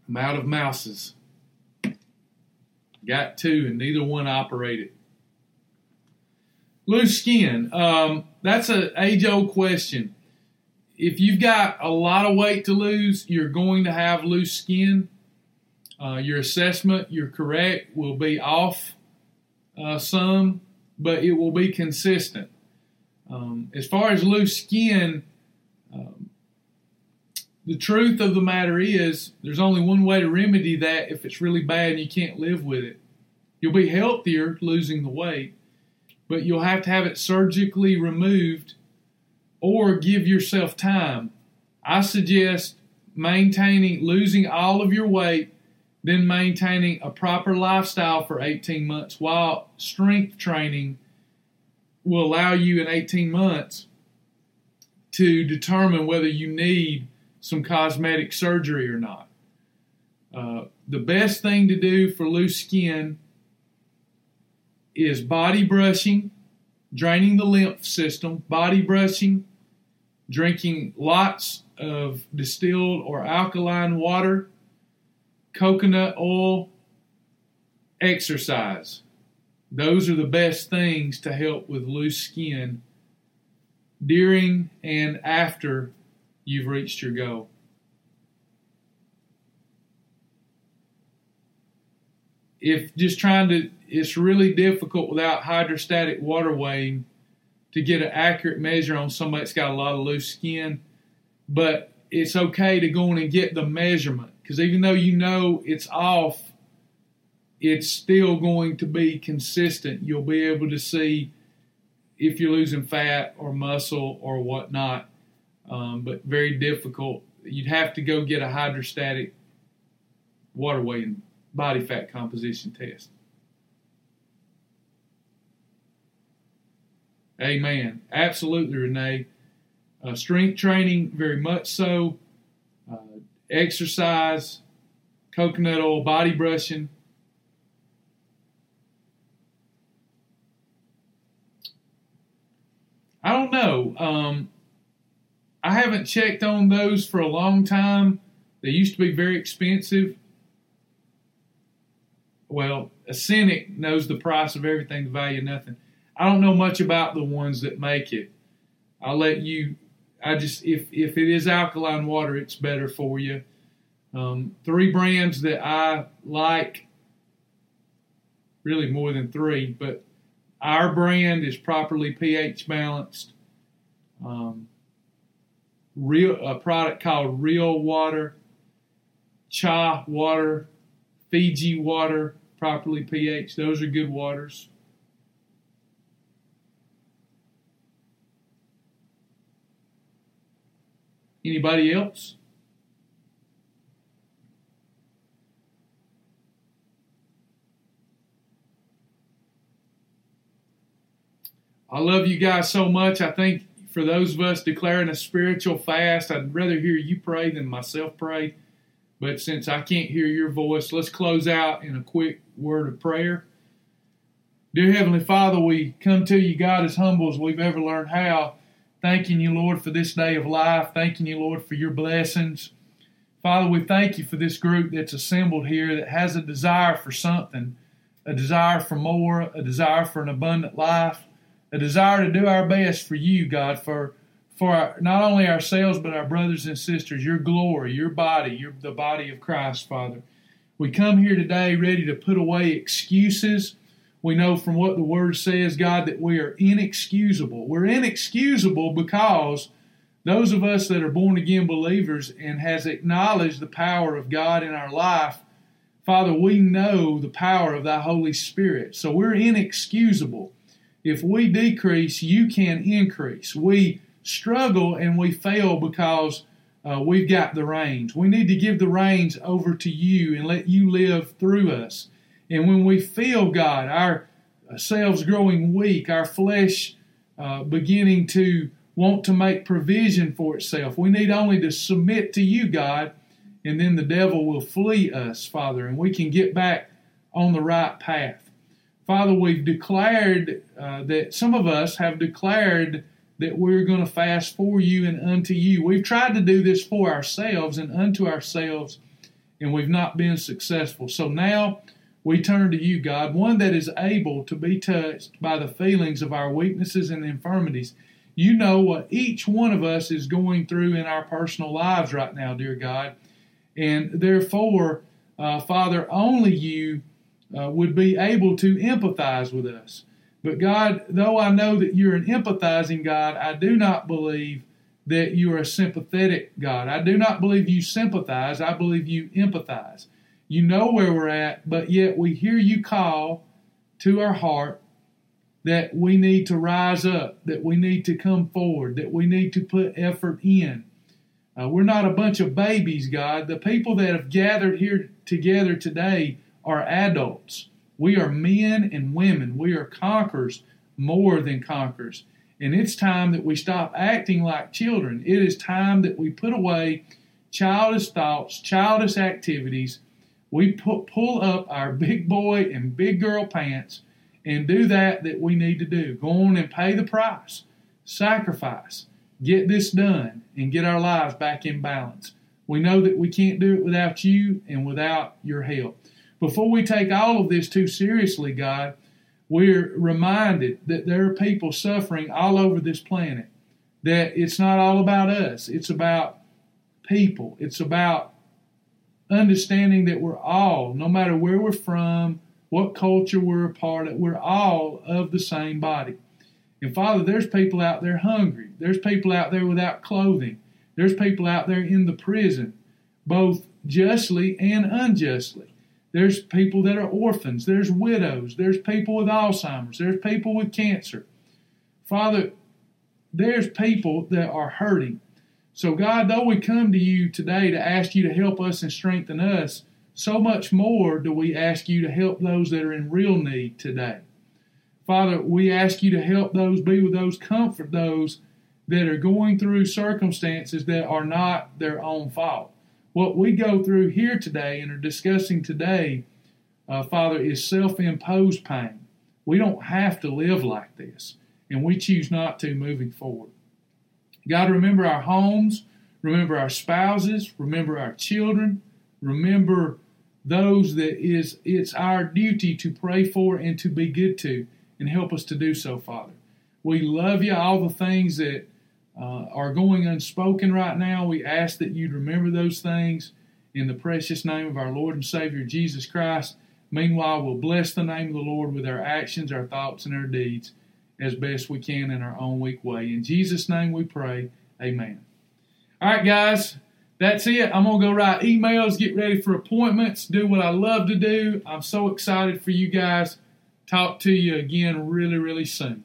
I'm out of mouses. Got two, and neither one operated. Loose skin. Um, that's an age old question. If you've got a lot of weight to lose, you're going to have loose skin. Uh, your assessment, you're correct, will be off uh, some, but it will be consistent. Um, as far as loose skin, the truth of the matter is there's only one way to remedy that if it's really bad and you can't live with it. You'll be healthier losing the weight, but you'll have to have it surgically removed or give yourself time. I suggest maintaining, losing all of your weight, then maintaining a proper lifestyle for 18 months while strength training will allow you in 18 months to determine whether you need some cosmetic surgery or not. Uh, the best thing to do for loose skin is body brushing, draining the lymph system, body brushing, drinking lots of distilled or alkaline water, coconut oil, exercise. Those are the best things to help with loose skin during and after you've reached your goal. If just trying to, it's really difficult without hydrostatic water weighing to get an accurate measure on somebody that's got a lot of loose skin. But it's okay to go in and get the measurement because even though you know it's off, it's still going to be consistent. You'll be able to see if you're losing fat or muscle or whatnot um, but very difficult. You'd have to go get a hydrostatic water weight and body fat composition test. Amen. Absolutely, Renee. Uh, strength training, very much so. Uh, exercise, coconut oil, body brushing. I don't know. Um, I haven't checked on those for a long time. They used to be very expensive. Well, a cynic knows the price of everything, the value of nothing. I don't know much about the ones that make it. I'll let you. I just if if it is alkaline water, it's better for you. Um, three brands that I like, really more than three, but our brand is properly pH balanced. Um, real a product called Real Water, Cha Water, Fiji Water, properly pH. Those are good waters. Anybody else? I love you guys so much. I think for those of us declaring a spiritual fast, I'd rather hear you pray than myself pray. But since I can't hear your voice, let's close out in a quick word of prayer. Dear Heavenly Father, we come to you, God, as humble as we've ever learned how. Thanking you, Lord, for this day of life. Thanking you, Lord, for your blessings. Father, we thank you for this group that's assembled here that has a desire for something, a desire for more, a desire for an abundant life, a desire to do our best for you, God, for for our, not only ourselves but our brothers and sisters, your glory, your body, your the body of Christ, Father. We come here today ready to put away excuses. We know from what the Word says, God, that we are inexcusable. We're inexcusable because those of us that are born again believers and has acknowledged the power of God in our life, Father, we know the power of thy Holy Spirit. So we're inexcusable. If we decrease, you can increase. We struggle and we fail because uh, we've got the reins. We need to give the reins over to you and let you live through us. And when we feel, God, our ourselves growing weak, our flesh uh, beginning to want to make provision for itself, we need only to submit to you, God, and then the devil will flee us, Father, and we can get back on the right path. Father, we've declared uh, that some of us have declared that we're going to fast for you and unto you. We've tried to do this for ourselves and unto ourselves, and we've not been successful. So now we turn to you, God, one that is able to be touched by the feelings of our weaknesses and infirmities. You know what each one of us is going through in our personal lives right now, dear God. And therefore, uh, Father, only you uh, would be able to empathize with us. But God, though I know that you're an empathizing God, I do not believe that you are a sympathetic God. I do not believe you sympathize. I believe you empathize. You know where we're at, but yet we hear you call to our heart that we need to rise up, that we need to come forward, that we need to put effort in. Uh, we're not a bunch of babies, God. The people that have gathered here together today are adults. We are men and women. We are conquerors more than conquerors. And it's time that we stop acting like children. It is time that we put away childish thoughts, childish activities. We put, pull up our big boy and big girl pants and do that that we need to do. Go on and pay the price. Sacrifice. Get this done and get our lives back in balance. We know that we can't do it without you and without your help. Before we take all of this too seriously, God, we're reminded that there are people suffering all over this planet. That it's not all about us, it's about people. It's about understanding that we're all, no matter where we're from, what culture we're a part of, we're all of the same body. And Father, there's people out there hungry. There's people out there without clothing. There's people out there in the prison, both justly and unjustly. There's people that are orphans. There's widows. There's people with Alzheimer's. There's people with cancer. Father, there's people that are hurting. So, God, though we come to you today to ask you to help us and strengthen us, so much more do we ask you to help those that are in real need today. Father, we ask you to help those, be with those, comfort those that are going through circumstances that are not their own fault what we go through here today and are discussing today, uh, Father, is self imposed pain. We don't have to live like this, and we choose not to moving forward. God, remember our homes, remember our spouses, remember our children, remember those that is it's our duty to pray for and to be good to, and help us to do so, Father. We love you, all the things that uh, are going unspoken right now. We ask that you'd remember those things in the precious name of our Lord and Savior Jesus Christ. Meanwhile, we'll bless the name of the Lord with our actions, our thoughts, and our deeds as best we can in our own weak way. In Jesus' name we pray. Amen. All right, guys, that's it. I'm going to go write emails, get ready for appointments, do what I love to do. I'm so excited for you guys. Talk to you again really, really soon.